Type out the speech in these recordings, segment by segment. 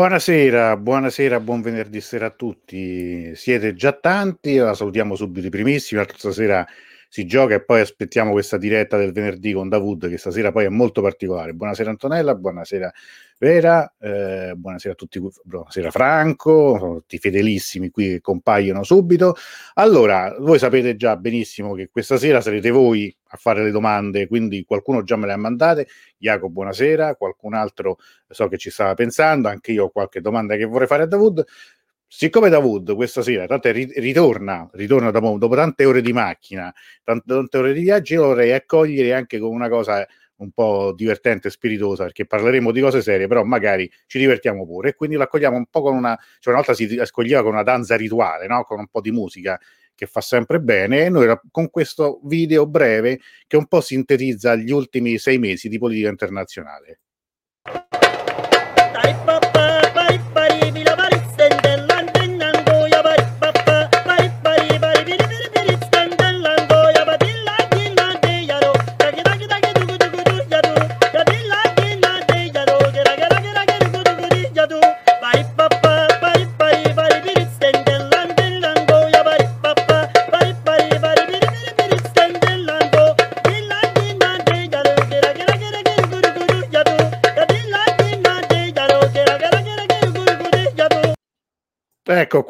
Buonasera, buonasera, buon venerdì sera a tutti. Siete già tanti, la salutiamo subito i primissimi, l'altra stasera si gioca e poi aspettiamo questa diretta del venerdì con Davud che stasera poi è molto particolare. Buonasera Antonella, buonasera Vera, eh, buonasera a tutti, buonasera Franco, tutti fedelissimi qui che compaiono subito. Allora, voi sapete già benissimo che questa sera sarete voi a fare le domande, quindi qualcuno già me le ha mandate. Jacopo, buonasera, qualcun altro so che ci stava pensando, anche io ho qualche domanda che vorrei fare a Davud siccome Davud questa sera tanto ritorna, ritorna dopo, dopo, tante ore di macchina, tante, tante ore di viaggio, io vorrei accogliere anche con una cosa un po' divertente e spiritosa, perché parleremo di cose serie, però magari ci divertiamo pure. E quindi l'accogliamo un po' con una. Cioè, una volta si accoglieva con una danza rituale, no? con un po' di musica che fa sempre bene. E noi con questo video breve che un po' sintetizza gli ultimi sei mesi di politica internazionale.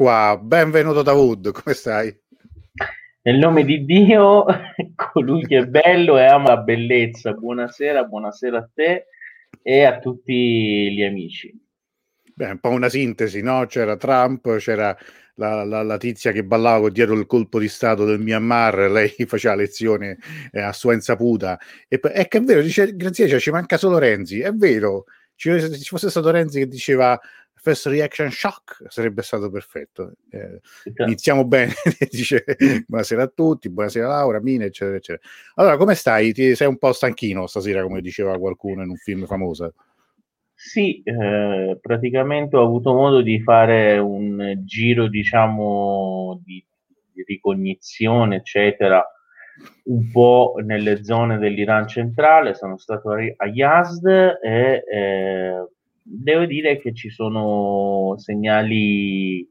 Qua, benvenuto Davud, come stai? Nel nome di Dio, colui che è bello e ama la bellezza. Buonasera, buonasera a te e a tutti gli amici. Beh, un po' una sintesi, no? C'era Trump, c'era la, la, la, tizia che ballava dietro il colpo di Stato del Myanmar, lei faceva lezione eh, a sua insaputa. E, è che è vero, dice Grazia, cioè, ci manca solo Renzi, è vero. Ci, ci fosse stato Renzi che diceva first reaction shock sarebbe stato perfetto. Eh, iniziamo bene, dice buonasera a tutti, buonasera Laura, Mina, eccetera, eccetera. Allora, come stai? Ti, sei un po' stanchino stasera, come diceva qualcuno in un film famoso? Sì, eh, praticamente ho avuto modo di fare un giro, diciamo, di, di ricognizione, eccetera, un po' nelle zone dell'Iran centrale. Sono stato a Yazd e eh, devo dire che ci sono segnali,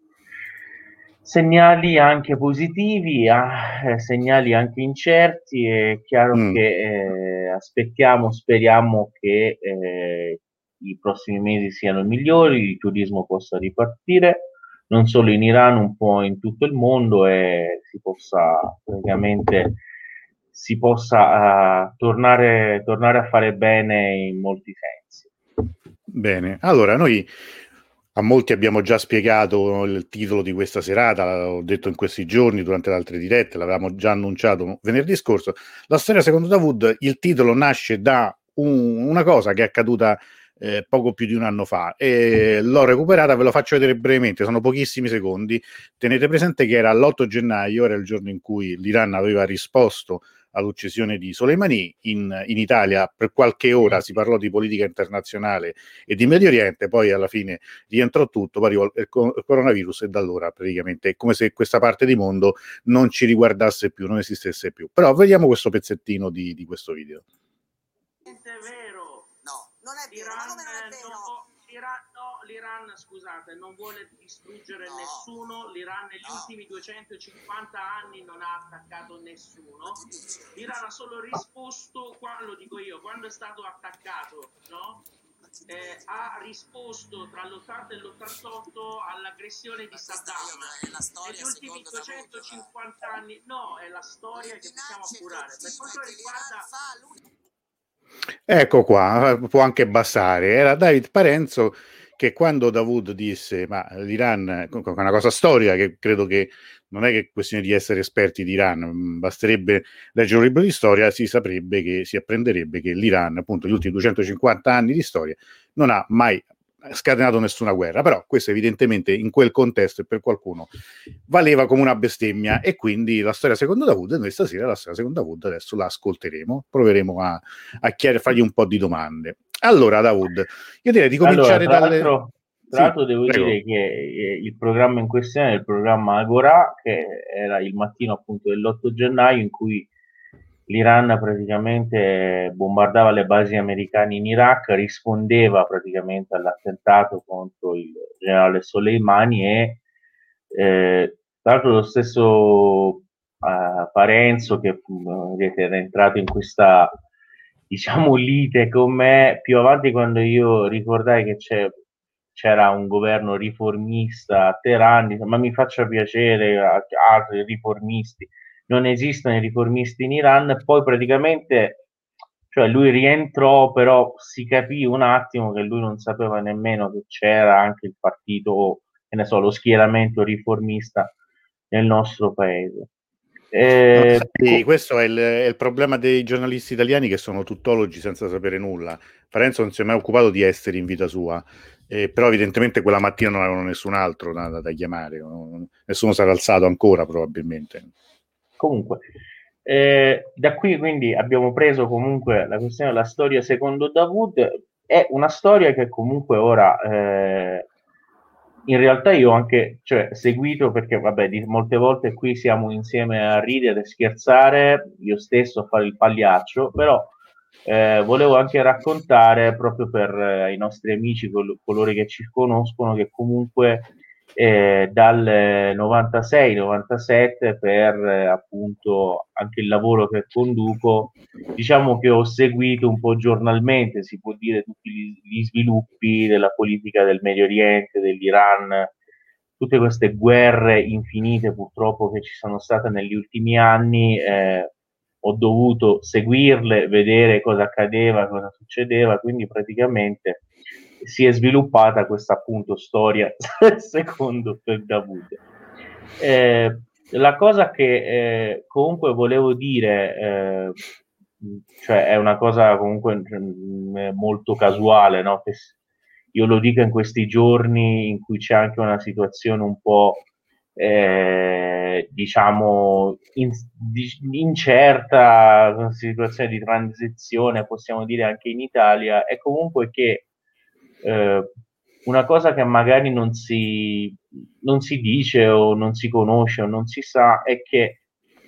segnali anche positivi, ah, segnali anche incerti. È chiaro mm. che eh, aspettiamo, speriamo che eh, i prossimi mesi siano migliori, il turismo possa ripartire non solo in Iran, un po' in tutto il mondo e si possa praticamente si possa uh, tornare, tornare a fare bene in molti sensi. Bene, allora noi a molti abbiamo già spiegato il titolo di questa serata, l'ho detto in questi giorni durante le altre dirette, l'avevamo già annunciato venerdì scorso. La storia secondo Davud, il titolo nasce da un, una cosa che è accaduta eh, poco più di un anno fa e l'ho recuperata, ve lo faccio vedere brevemente, sono pochissimi secondi. Tenete presente che era l'8 gennaio, era il giorno in cui l'Iran aveva risposto all'uccisione di Soleimani. In, in, Italia per qualche ora si parlò di politica internazionale e di Medio Oriente, poi alla fine rientrò tutto, poi arrivò il, il coronavirus e da allora praticamente è come se questa parte di mondo non ci riguardasse più, non esistesse più. Però vediamo questo pezzettino di, di questo video. È vero. No, non è vero. Iran, ma come non è vero? No, Iran, l'Iran, scusate, non vuole distruggere no. nessuno, l'Iran negli no. ultimi 250 anni non ha attaccato nessuno, l'Iran ha solo risposto, qua, lo dico io, quando è stato attaccato, no? Eh, ha risposto tra l'80 e l'88 all'aggressione di Saddam. Negli ultimi 250 anni, no, è la storia che possiamo appurare. Per quanto riguarda Ecco qua, può anche bastare. Era David Parenzo che quando Davud disse ma l'Iran è una cosa storica che credo che non è che questione di essere esperti di Iran, mm, basterebbe leggere un libro di storia, si saprebbe che si apprenderebbe che l'Iran, appunto, gli ultimi 250 anni di storia, non ha mai scatenato nessuna guerra, però questo evidentemente in quel contesto e per qualcuno valeva come una bestemmia e quindi la storia secondo Davud, noi stasera la storia secondo Davud adesso la ascolteremo, proveremo a, a chiar- fargli un po' di domande. Allora, Davud, io direi di cominciare allora, tra dalle... L'altro, tra l'altro devo prego. dire che eh, il programma in questione è il programma Agora, che era il mattino appunto dell'8 gennaio in cui l'Iran praticamente bombardava le basi americane in Iraq, rispondeva praticamente all'attentato contro il generale Soleimani e eh, tra l'altro lo stesso uh, Parenzo che vedete, era entrato in questa diciamo lite con me più avanti quando io ricordai che c'era un governo riformista a Teheran, ma mi faccia piacere altri riformisti non esistono i riformisti in Iran, poi praticamente cioè lui rientrò, però si capì un attimo che lui non sapeva nemmeno che c'era anche il partito, che ne so, lo schieramento riformista nel nostro paese. Eh, sì, questo è il, è il, problema dei giornalisti italiani che sono tuttologi senza sapere nulla. Parenzo non si è mai occupato di esteri in vita sua, eh, però evidentemente quella mattina non avevano nessun altro da, da, da chiamare, non, nessuno era alzato ancora probabilmente. Comunque, eh, da qui quindi abbiamo preso comunque la questione della storia secondo Davud, è una storia che comunque ora eh, in realtà io ho anche cioè, seguito perché vabbè di, molte volte qui siamo insieme a ridere e scherzare, io stesso a fare il pagliaccio, però eh, volevo anche raccontare proprio per eh, i nostri amici, col- coloro che ci conoscono, che comunque eh, dal 96-97 per eh, appunto anche il lavoro che conduco, diciamo che ho seguito un po' giornalmente, si può dire, tutti gli, gli sviluppi della politica del Medio Oriente, dell'Iran, tutte queste guerre infinite purtroppo che ci sono state negli ultimi anni. Eh, ho dovuto seguirle, vedere cosa accadeva, cosa succedeva, quindi praticamente si è sviluppata questa appunto storia secondo Davud. Eh, la cosa che eh, comunque volevo dire, eh, cioè è una cosa comunque mm, molto casuale, no? che io lo dico in questi giorni in cui c'è anche una situazione un po' eh, diciamo in, di, incerta, situazione di transizione, possiamo dire anche in Italia, è comunque che eh, una cosa che magari non si, non si dice o non si conosce o non si sa è che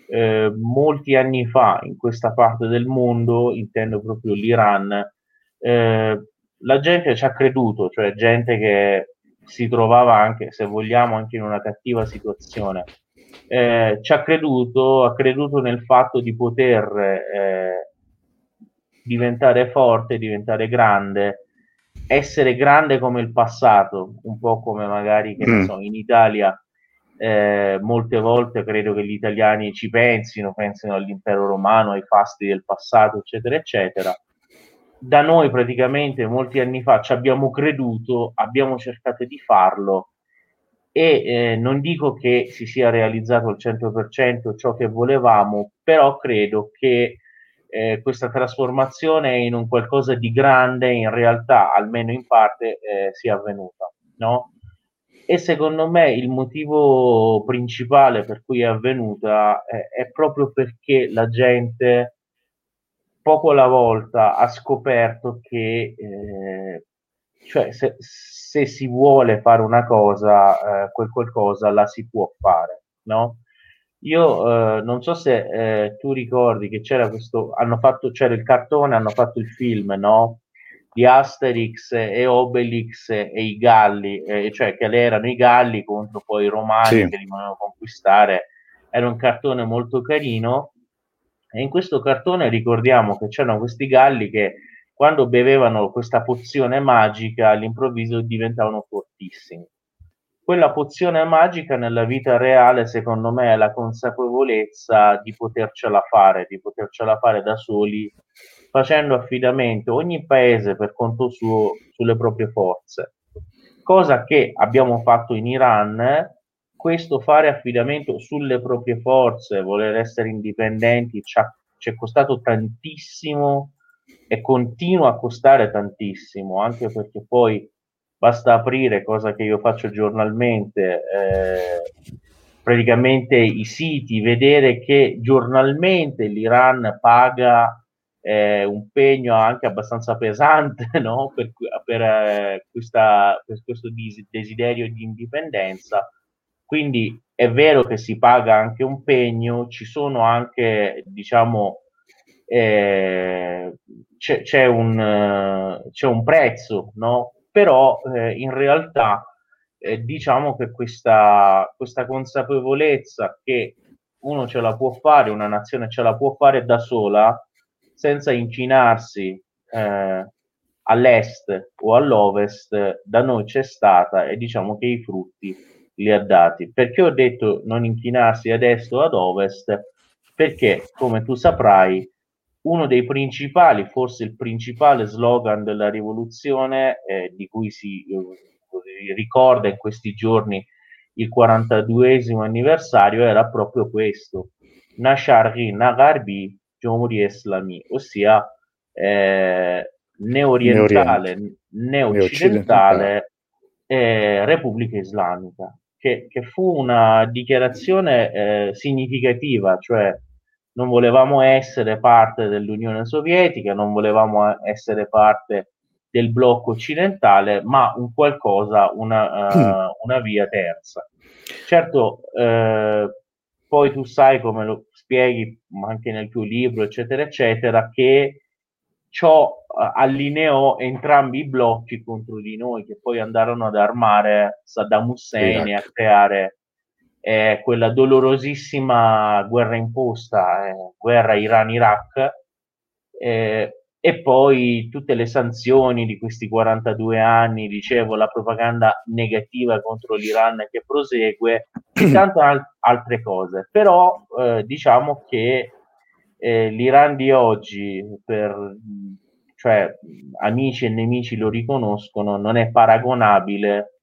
eh, molti anni fa in questa parte del mondo, intendo proprio l'Iran, eh, la gente ci ha creduto, cioè gente che si trovava anche, se vogliamo, anche in una cattiva situazione. Eh, ci ha creduto, ha creduto nel fatto di poter eh, diventare forte, diventare grande, essere grande come il passato, un po' come magari che mm. so, in Italia eh, molte volte credo che gli italiani ci pensino, pensino all'impero romano, ai fasti del passato, eccetera, eccetera. Da noi praticamente molti anni fa ci abbiamo creduto, abbiamo cercato di farlo e eh, non dico che si sia realizzato al 100% ciò che volevamo, però credo che eh, questa trasformazione in un qualcosa di grande in realtà, almeno in parte, eh, sia avvenuta. No? E secondo me il motivo principale per cui è avvenuta è, è proprio perché la gente poco alla volta ha scoperto che eh, cioè se, se, si vuole fare una cosa, eh, quel qualcosa la si può fare, no? Io eh, non so se eh, tu ricordi che c'era questo, hanno fatto, c'era il cartone, hanno fatto il film, no? Di Asterix e Obelix e i Galli, eh, cioè che erano i Galli contro poi i Romani sì. che li volevano conquistare. Era un cartone molto carino. E in questo cartone ricordiamo che c'erano questi Galli che quando bevevano questa pozione magica all'improvviso diventavano fortissimi quella pozione magica nella vita reale, secondo me, è la consapevolezza di potercela fare, di potercela fare da soli, facendo affidamento ogni paese per conto suo sulle proprie forze. Cosa che abbiamo fatto in Iran, questo fare affidamento sulle proprie forze, voler essere indipendenti, ci, ha, ci è costato tantissimo e continua a costare tantissimo, anche perché poi basta aprire, cosa che io faccio giornalmente, eh, praticamente i siti, vedere che giornalmente l'Iran paga eh, un pegno anche abbastanza pesante no? per, per, eh, questa, per questo desiderio di indipendenza. Quindi è vero che si paga anche un pegno, ci sono anche, diciamo, eh, c'è, c'è, un, c'è, un, prezzo, no? Però eh, in realtà eh, diciamo che questa, questa consapevolezza che uno ce la può fare, una nazione ce la può fare da sola, senza inchinarsi eh, all'est o all'ovest, da noi c'è stata e diciamo che i frutti li ha dati. Perché ho detto non inchinarsi ad est o ad ovest? Perché, come tu saprai, uno dei principali, forse il principale slogan della rivoluzione, eh, di cui si eh, ricorda in questi giorni il 42esimo anniversario, era proprio questo, Nashari Nagarbi Jomuri Islami, ossia eh, neorientale, neoccidentale. eh, Repubblica Islamica, che, che, fu una dichiarazione eh, significativa, cioè non volevamo essere parte dell'Unione Sovietica, non volevamo essere parte del blocco occidentale, ma un qualcosa, una, uh, una via terza. Certo, eh, poi tu sai come lo spieghi anche nel tuo libro, eccetera, eccetera, che ciò uh, allineò entrambi i blocchi contro di noi, che poi andarono ad armare Saddam Hussein e a creare eh, quella dolorosissima guerra imposta, eh, guerra Iran-Iraq, eh, e poi tutte le sanzioni di questi 42 anni, dicevo, la propaganda negativa contro l'Iran che prosegue e tante al- altre cose. Però eh, diciamo che eh, l'Iran di oggi, per, cioè amici e nemici lo riconoscono, non è paragonabile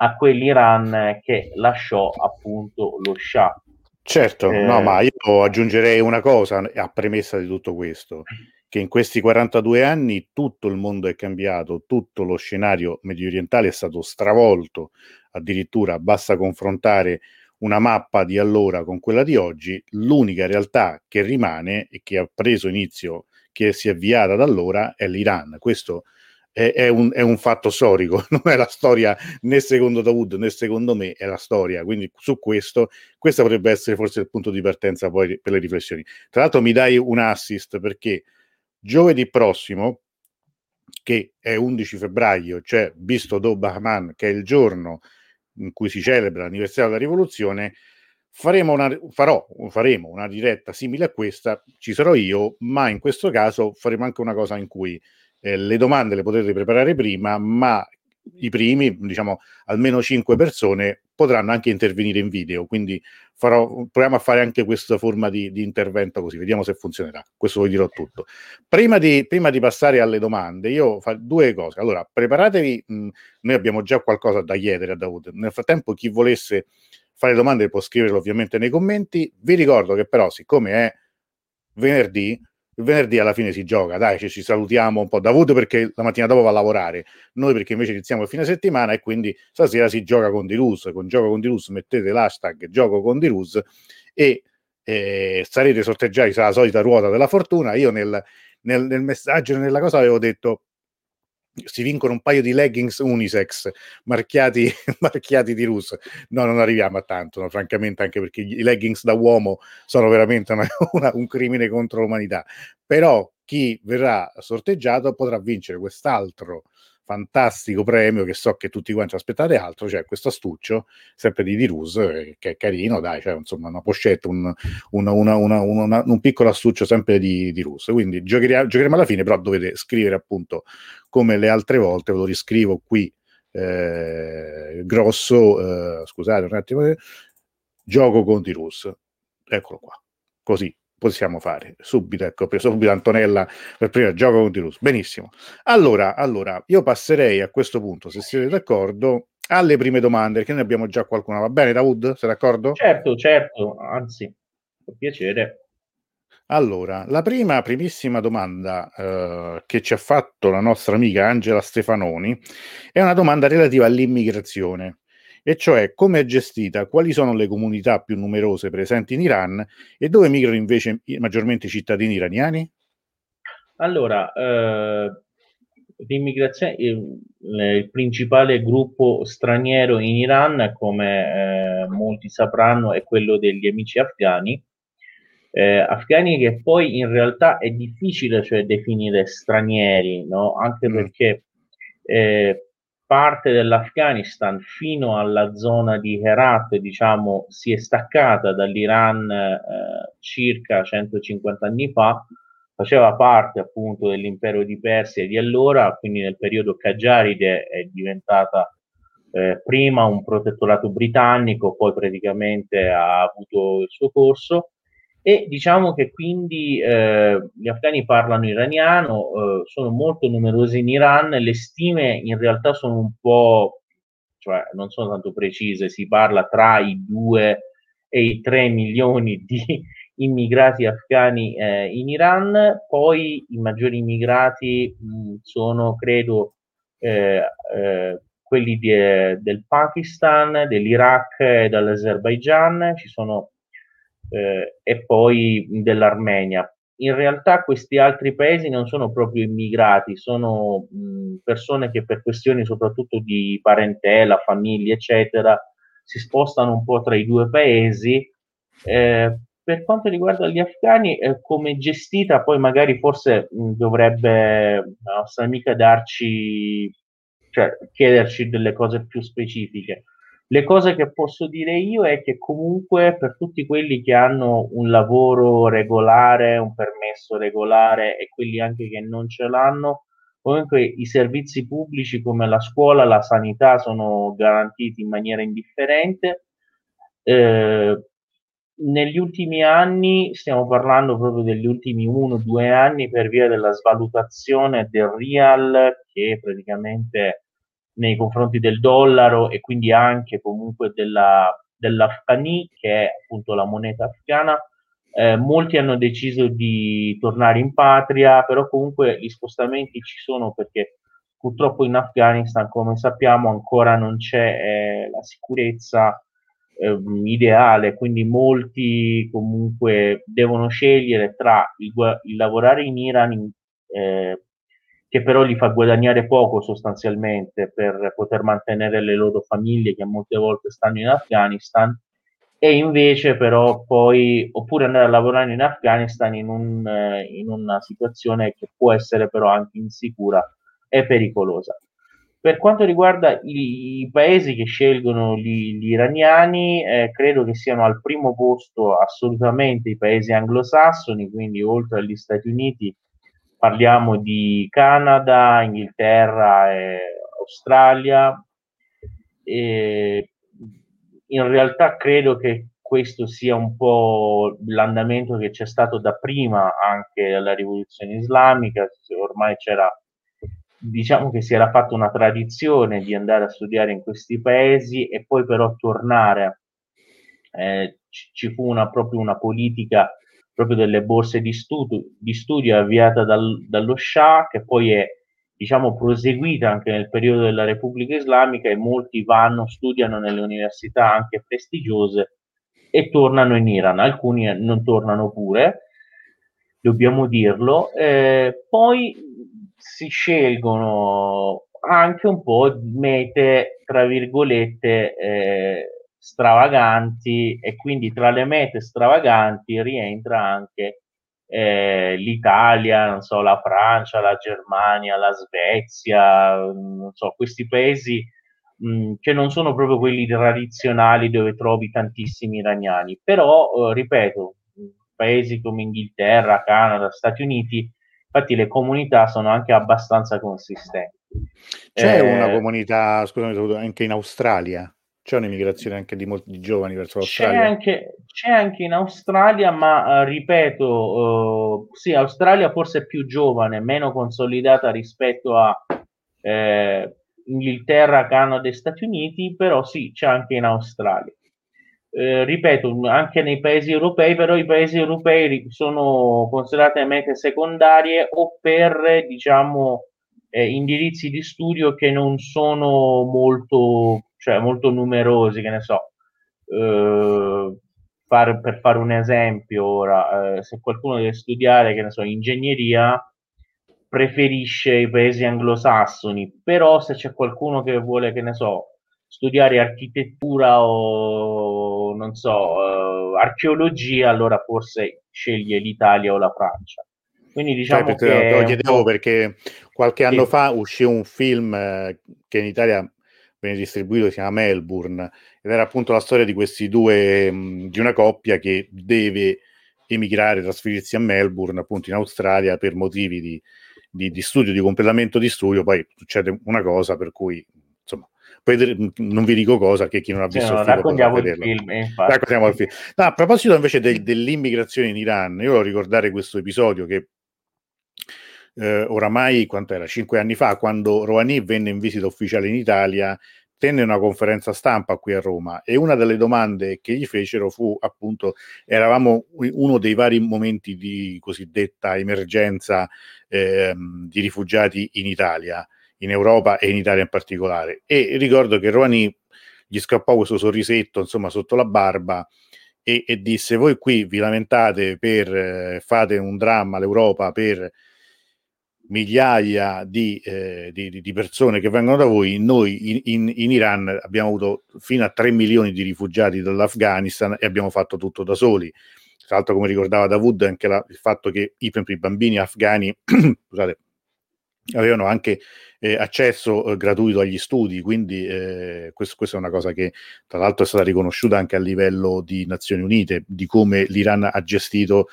a quell'Iran che lasciò appunto lo Shah. Certo, eh, no, ma io aggiungerei una cosa a premessa di tutto questo, che in questi 42 anni tutto il mondo è cambiato, tutto lo scenario medio orientale è stato stravolto, addirittura basta confrontare una mappa di allora con quella di oggi, l'unica realtà che rimane e che ha preso inizio, che si è avviata da allora, è l'Iran. Questo è, è, un, è, un, fatto storico, non è la storia né secondo Dawood né secondo me, è la storia. Quindi su questo, questo potrebbe essere forse il punto di partenza poi per le riflessioni. Tra l'altro mi dai un assist perché giovedì prossimo, che è 11 febbraio, cioè visto do Bahman, che è il giorno in cui si celebra l'anniversario della rivoluzione, faremo una, farò, faremo una diretta simile a questa, ci sarò io, ma in questo caso faremo anche una cosa in cui eh, le domande le potete preparare prima, ma i primi, diciamo almeno 5 persone, potranno anche intervenire in video. Quindi farò, proviamo a fare anche questa forma di, di, intervento così, vediamo se funzionerà. Questo vi dirò tutto. Prima di, prima di passare alle domande, io faccio due cose. Allora, preparatevi, mh, noi abbiamo già qualcosa da chiedere a Davud. Nel frattempo, chi volesse fare domande può scriverlo ovviamente nei commenti. Vi ricordo che però, siccome è venerdì, il venerdì alla fine si gioca, dai, ci, ci salutiamo un po' Davud perché la mattina dopo va a lavorare, noi perché invece iniziamo il fine settimana e quindi stasera si gioca con Dirus, con gioco con Dirus mettete l'hashtag gioco con Dirus e eh, sarete sorteggiati sulla solita ruota della fortuna. Io nel, nel, nel messaggio, nella cosa avevo detto si vincono un paio di leggings unisex marchiati, marchiati di russo. No, non arriviamo a tanto, no, francamente, anche perché i leggings da uomo sono veramente una, una, un crimine contro l'umanità. Però chi verrà sorteggiato potrà vincere quest'altro fantastico premio che so che tutti quanti aspettate altro, cioè questo astuccio, sempre di Dirus, eh, che è carino, dai, cioè, insomma una pochette, un, una, una, una, un piccolo astuccio sempre di, di Rus. Quindi giocheremo, giocheremo alla fine, però dovete scrivere appunto come le altre volte, ve lo riscrivo qui eh, grosso, eh, scusate un attimo, gioco con Dirus. Eccolo qua, così possiamo fare subito, ecco, subito Antonella per prima gioco con Tirus. Benissimo. Allora, allora, io passerei a questo punto, se siete d'accordo, alle prime domande, perché ne abbiamo già qualcuna. Va bene, Dawood? Sei d'accordo? Certo, certo, anzi, con piacere. Allora, la prima, primissima domanda eh, che ci ha fatto la nostra amica Angela Stefanoni è una domanda relativa all'immigrazione e cioè come è gestita, quali sono le comunità più numerose presenti in Iran e dove migrano invece maggiormente i cittadini iraniani? Allora, eh, l'immigrazione, il, il, principale gruppo straniero in Iran, come eh, molti sapranno, è quello degli amici afghani, eh, afghani che poi in realtà è difficile cioè, definire stranieri, no? anche mm. perché eh, parte dell'Afghanistan fino alla zona di Herat, diciamo, si è staccata dall'Iran eh, circa 150 anni fa, faceva parte appunto dell'impero di Persia di allora, quindi nel periodo Qajaride è diventata eh, prima un protettorato britannico, poi praticamente ha avuto il suo corso e diciamo che quindi eh, gli afghani parlano iraniano, eh, sono molto numerosi in Iran, le stime in realtà sono un po', cioè non sono tanto precise, si parla tra i 2 e i 3 milioni di immigrati afghani eh, in Iran, poi i maggiori immigrati mh, sono credo eh, eh, quelli di, del Pakistan, dell'Iraq e dall'Azerbaijan, ci sono eh, e poi dell'Armenia. In realtà questi altri paesi non sono proprio immigrati, sono mh, persone che per questioni soprattutto di parentela, famiglia, eccetera, si spostano un po' tra i due paesi. Eh, per quanto riguarda gli afghani, eh, come gestita, poi magari forse mh, dovrebbe la nostra amica darci, cioè chiederci delle cose più specifiche. Le cose che posso dire io è che comunque per tutti quelli che hanno un lavoro regolare, un permesso regolare e quelli anche che non ce l'hanno, comunque i servizi pubblici come la scuola, la sanità sono garantiti in maniera indifferente. Eh, negli ultimi anni, stiamo parlando proprio degli ultimi uno o due anni per via della svalutazione del real che praticamente nei confronti del dollaro e quindi anche comunque della, dell'Afghani, che è appunto la moneta afghana. Eh, molti hanno deciso di tornare in patria, però comunque gli spostamenti ci sono perché purtroppo in Afghanistan, come sappiamo, ancora non c'è eh, la sicurezza eh, ideale, quindi molti comunque devono scegliere tra il, il lavorare in Iran in, eh, che però li fa guadagnare poco sostanzialmente per poter mantenere le loro famiglie che molte volte stanno in Afghanistan e invece però poi oppure andare a lavorare in Afghanistan in, un, eh, in una situazione che può essere però anche insicura e pericolosa. Per quanto riguarda i, i paesi che scelgono gli, gli iraniani, eh, credo che siano al primo posto assolutamente i paesi anglosassoni, quindi oltre agli Stati Uniti parliamo di Canada, Inghilterra e Australia. E in realtà credo che questo sia un po' l'andamento che c'è stato da prima anche della rivoluzione islamica, ormai c'era diciamo che si era fatta una tradizione di andare a studiare in questi paesi e poi però tornare eh, ci fu una, proprio una politica proprio delle borse di studio, di studio avviata dal, dallo Shah, che poi è diciamo proseguita anche nel periodo della Repubblica Islamica e molti vanno, studiano nelle università anche prestigiose e tornano in Iran, alcuni non tornano pure, dobbiamo dirlo. Eh, poi si scelgono anche un po' mete, tra virgolette, eh, stravaganti e quindi tra le mete stravaganti rientra anche eh, l'Italia, non so, la Francia, la Germania, la Svezia, non so, questi paesi mh, che non sono proprio quelli tradizionali dove trovi tantissimi iraniani, però eh, ripeto, paesi come Inghilterra, Canada, Stati Uniti, infatti le comunità sono anche abbastanza consistenti. C'è eh, una comunità, scusami, anche in Australia? C'è un'immigrazione anche di molti giovani verso l'Australia? C'è anche, c'è anche in Australia, ma uh, ripeto, uh, sì, Australia forse è più giovane, meno consolidata rispetto a eh, Inghilterra, Canada e Stati Uniti, però sì, c'è anche in Australia. Eh, ripeto, anche nei paesi europei, però i paesi europei sono considerate mete secondarie o per, diciamo, eh, indirizzi di studio che non sono molto cioè molto numerosi, che ne so. Eh, far, per fare un esempio, ora, eh, se qualcuno deve studiare, che ne so, ingegneria, preferisce i paesi anglosassoni, però se c'è qualcuno che vuole, che ne so, studiare architettura o non so, uh, archeologia, allora forse sceglie l'Italia o la Francia. Quindi diciamo Sai, che... Lo chiedevo perché qualche anno sì. fa uscì un film eh, che in Italia venne distribuito, si chiama Melbourne, ed era appunto la storia di questi due, mh, di una coppia che deve emigrare, trasferirsi a Melbourne, appunto in Australia, per motivi di, di, di studio, di completamento di studio, poi succede una cosa per cui, insomma, poi non vi dico cosa che chi non ha visto no, il film raccontiamo il film, eh, raccontiamo il film. No, a proposito invece de, dell'immigrazione in Iran, io voglio ricordare questo episodio che eh, oramai, quanto era, cinque anni fa, quando Rouhani venne in visita ufficiale in Italia, tenne una conferenza stampa qui a Roma e una delle domande che gli fecero fu appunto, eravamo uno dei vari momenti di cosiddetta emergenza eh, di rifugiati in Italia, in Europa e in Italia in particolare. E ricordo che Rouhani gli scappò questo sorrisetto, insomma, sotto la barba e, disse: Voi qui vi lamentate per eh, fate un dramma all'Europa per migliaia di, eh, di, di, persone che vengono da voi, noi in, in, in, Iran abbiamo avuto fino a 3 milioni di rifugiati dall'Afghanistan e abbiamo fatto tutto da soli. Tra l'altro, come ricordava Davud, anche la, il fatto che i, i bambini afghani scusate, avevano anche eh, accesso eh, gratuito agli studi, quindi eh, questo, questa è una cosa che tra l'altro è stata riconosciuta anche a livello di Nazioni Unite, di come l'Iran ha gestito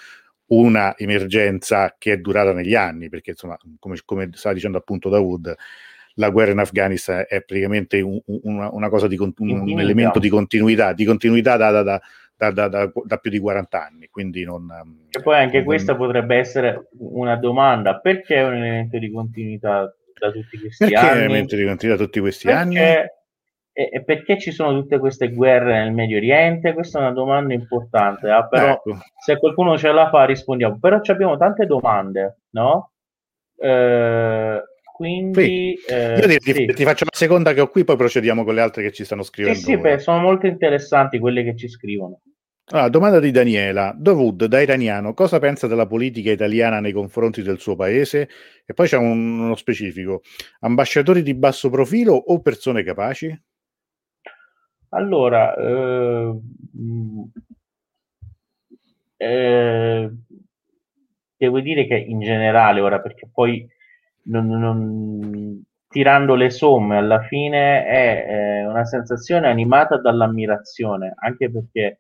una emergenza che è durata negli anni, perché insomma, come, come stava dicendo appunto Dawood, la guerra in Afghanistan è praticamente un, una, una, cosa di un, un, elemento di continuità, di continuità da, da, da, da, più di 40 anni. Quindi non, e poi anche non, questa potrebbe essere una domanda: perché è un elemento di continuità da tutti questi perché anni? Perché è un elemento di continuità da tutti questi perché anni? E, e, perché ci sono tutte queste guerre nel Medio Oriente? Questa è una domanda importante, eh? però ecco. se qualcuno ce la fa rispondiamo. Però abbiamo tante domande, no? Eh, quindi sì. eh, io ti, sì. ti, faccio la seconda che ho qui, poi procediamo con le altre che ci stanno scrivendo. Sì, sì, beh, sono molto interessanti quelle che ci scrivono. Allora, domanda di Daniela. Dovud, da iraniano, cosa pensa della politica italiana nei confronti del suo paese? E poi c'è un, uno specifico. Ambasciatori di basso profilo o persone capaci? Allora, eh, eh, devo dire che in generale ora, perché poi non, non, tirando le somme alla fine è eh, una sensazione animata dall'ammirazione, anche perché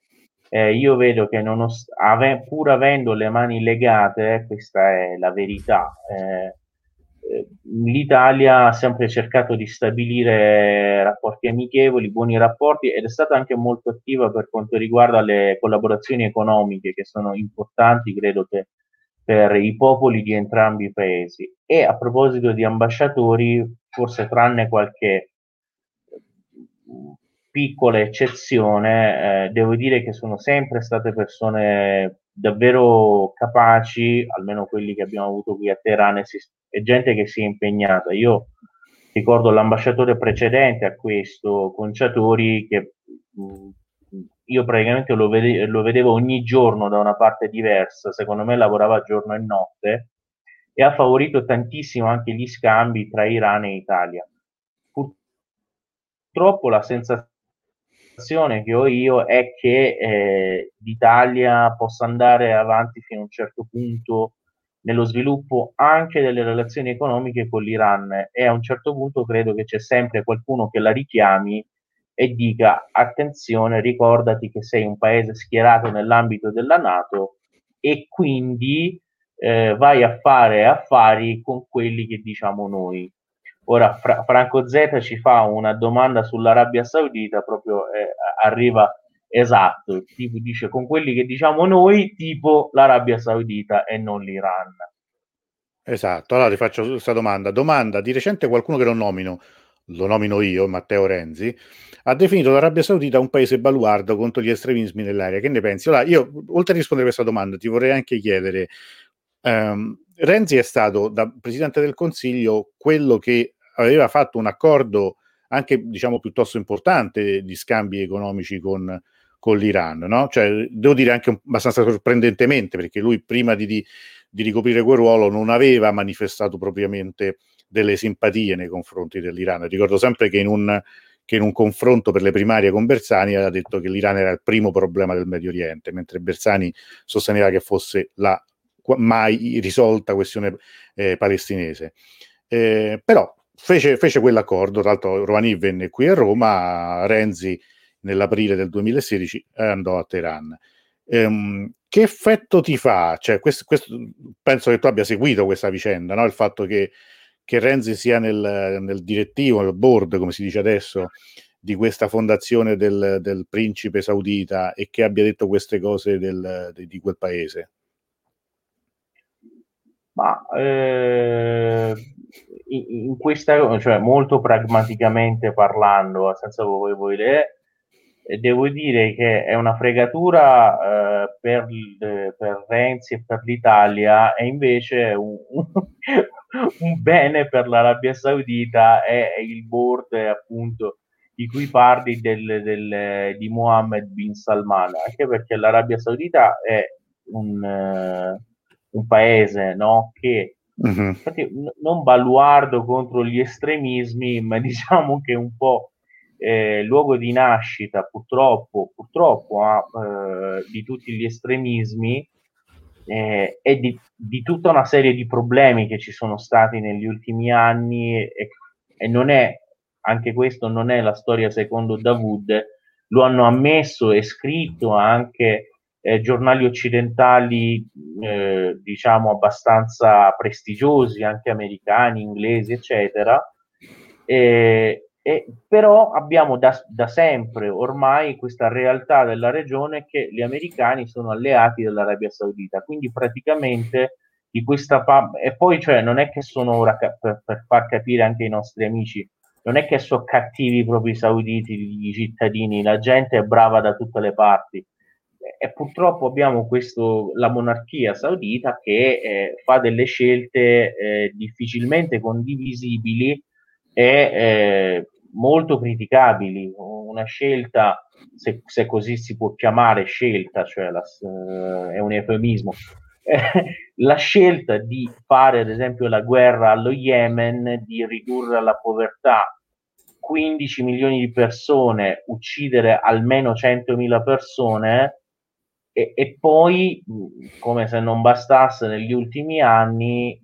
eh, io vedo che nonost- ave- pur avendo le mani legate, questa è la verità, eh, l'Italia ha sempre cercato di stabilire rapporti amichevoli, buoni rapporti ed è stata anche molto attiva per quanto riguarda le collaborazioni economiche che sono importanti, credo che per i popoli di entrambi i paesi. E a proposito di ambasciatori, forse tranne qualche piccola eccezione, eh, devo dire che sono sempre state persone davvero capaci, almeno quelli che abbiamo avuto qui a Teheran, e gente che si è impegnata. Io ricordo l'ambasciatore precedente a questo, Conciatori, che mh, io praticamente lo, vede- lo, vedevo ogni giorno da una parte diversa, secondo me lavorava giorno e notte e ha favorito tantissimo anche gli scambi tra Iran e Italia. Purtroppo la sensazione che ho io è che eh, l'Italia possa andare avanti fino a un certo punto nello sviluppo anche delle relazioni economiche con l'Iran e a un certo punto credo che c'è sempre qualcuno che la richiami e dica attenzione, ricordati che sei un paese schierato nell'ambito della Nato e quindi eh, vai a fare affari con quelli che diciamo noi. Ora Fra- Franco Z ci fa una domanda sull'Arabia Saudita, proprio eh, arriva esatto, tipo dice con quelli che diciamo noi, tipo l'Arabia Saudita e non l'Iran. Esatto, allora ti faccio questa domanda. Domanda, di recente qualcuno che non nomino, lo nomino io, Matteo Renzi, ha definito l'Arabia Saudita un paese baluardo contro gli estremismi nell'area. Che ne pensi? Allora, io, oltre a rispondere a questa domanda, ti vorrei anche chiedere, um, Renzi è stato da Presidente del Consiglio quello che aveva fatto un accordo anche diciamo piuttosto importante di scambi economici con, con l'Iran, no? Cioè, devo dire anche abbastanza sorprendentemente, perché lui prima di, di, di, ricoprire quel ruolo non aveva manifestato propriamente delle simpatie nei confronti dell'Iran. Ricordo sempre che in un, che in un confronto per le primarie con Bersani aveva detto che l'Iran era il primo problema del Medio Oriente, mentre Bersani sosteneva che fosse la mai risolta questione eh, palestinese. Eh, però fece, fece quell'accordo, tra l'altro Rouhani venne qui a Roma, Renzi nell'aprile del 2016 andò a Teheran. Ehm, che effetto ti fa? Cioè, questo, questo, penso che tu abbia seguito questa vicenda, no? il fatto che, che Renzi sia nel, nel, direttivo, nel board, come si dice adesso, di questa fondazione del, del principe saudita e che abbia detto queste cose del, di, di quel paese. Ma eh, in, questa, cioè molto pragmaticamente parlando, senza voi volere, devo dire che è una fregatura eh, per, per, Renzi e per l'Italia e invece un, un bene per l'Arabia Saudita è, il board appunto di cui parli del, del, di Mohammed bin Salman, anche perché l'Arabia Saudita è un... Un paese no, che uh-huh. infatti, n- non baluardo contro gli estremismi, ma diciamo che un po' eh, luogo di nascita purtroppo, purtroppo eh, di tutti gli estremismi eh, e di, di, tutta una serie di problemi che ci sono stati negli ultimi anni e, e non è anche questo non è la storia secondo Davud, lo hanno ammesso e scritto anche eh, giornali occidentali, eh, diciamo, abbastanza prestigiosi, anche americani, inglesi, eccetera. E, e, però abbiamo da, da, sempre ormai questa realtà della regione che gli americani sono alleati dell'Arabia Saudita, quindi praticamente di questa pa- e poi cioè non è che sono ora per, per, far capire anche ai nostri amici non è che sono cattivi proprio i sauditi, i cittadini, la gente è brava da tutte le parti, e purtroppo abbiamo questo, la monarchia saudita che eh, fa delle scelte eh, difficilmente condivisibili e eh, molto criticabili. Una scelta, se, se, così si può chiamare scelta, cioè la, è un eufemismo, la scelta di fare ad esempio la guerra allo Yemen, di ridurre alla povertà 15 milioni di persone, uccidere almeno 100.000 persone, e, e poi, come se non bastasse, negli ultimi anni,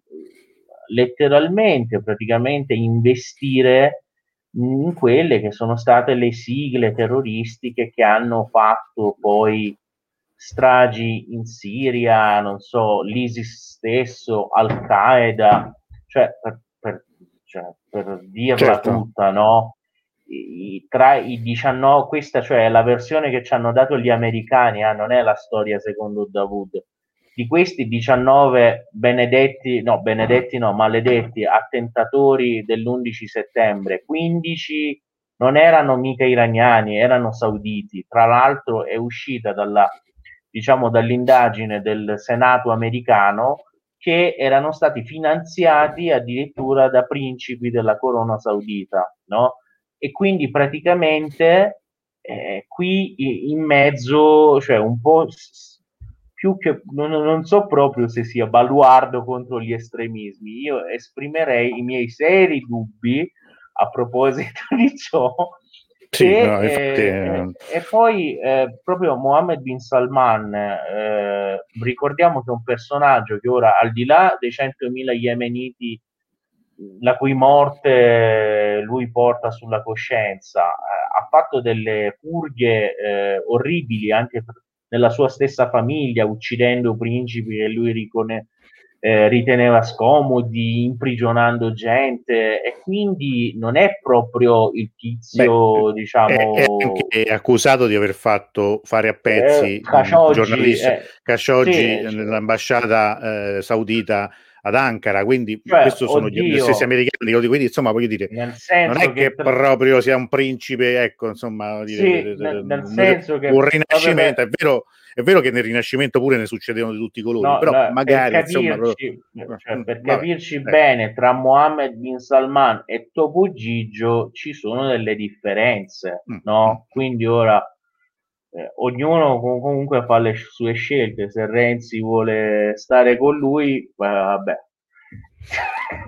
letteralmente, praticamente investire in quelle che sono state le sigle terroristiche che hanno fatto poi stragi in Siria, non so, l'ISIS stesso, Al-Qaeda, cioè per, per, cioè, per dirla certo. tutta, no? I, tra i 19, questa cioè è la versione che ci hanno dato gli americani, eh, non è la storia secondo Davud. Di questi 19 benedetti, no, benedetti no, maledetti attentatori dell'11 settembre, 15 non erano mica iraniani, erano sauditi. Tra l'altro è uscita dalla, diciamo, dall'indagine del Senato americano che erano stati finanziati addirittura da principi della corona saudita, no? E quindi praticamente eh, qui in mezzo, cioè un po' più che non, non, so proprio se sia baluardo contro gli estremismi, io esprimerei i miei seri dubbi a proposito di ciò. Sì, e, no, infatti, eh, e, poi eh, proprio Mohammed bin Salman, eh, ricordiamo che è un personaggio che ora, al di là dei 100.000 yemeniti la cui morte lui porta sulla coscienza, eh, ha fatto delle purghe eh, orribili anche nella sua stessa famiglia, uccidendo principi che lui ricone, eh, riteneva scomodi, imprigionando gente. E quindi non è proprio il tizio, Beh, diciamo... È, è, accusato di aver fatto fare a pezzi eh, Khashoggi, giornalista. eh, Khashoggi sì, nell'ambasciata eh, saudita ad Ankara, quindi cioè, questi sono oddio, gli stessi americani, quindi insomma voglio dire, non è che, che proprio sia un principe, ecco, insomma, dire, sì, nel, nel senso che un rinascimento, è vero, è vero che nel rinascimento pure ne succedevano di tutti i colori, no, però no, magari per capirci, insomma, cioè, per capirci vabbè, bene tra Mohammed bin Salman e Topo Gigio ci sono delle differenze, mm. no? Mm. Quindi ora eh, ognuno comunque fa le sue scelte. Se Renzi vuole stare con lui, beh, vabbè.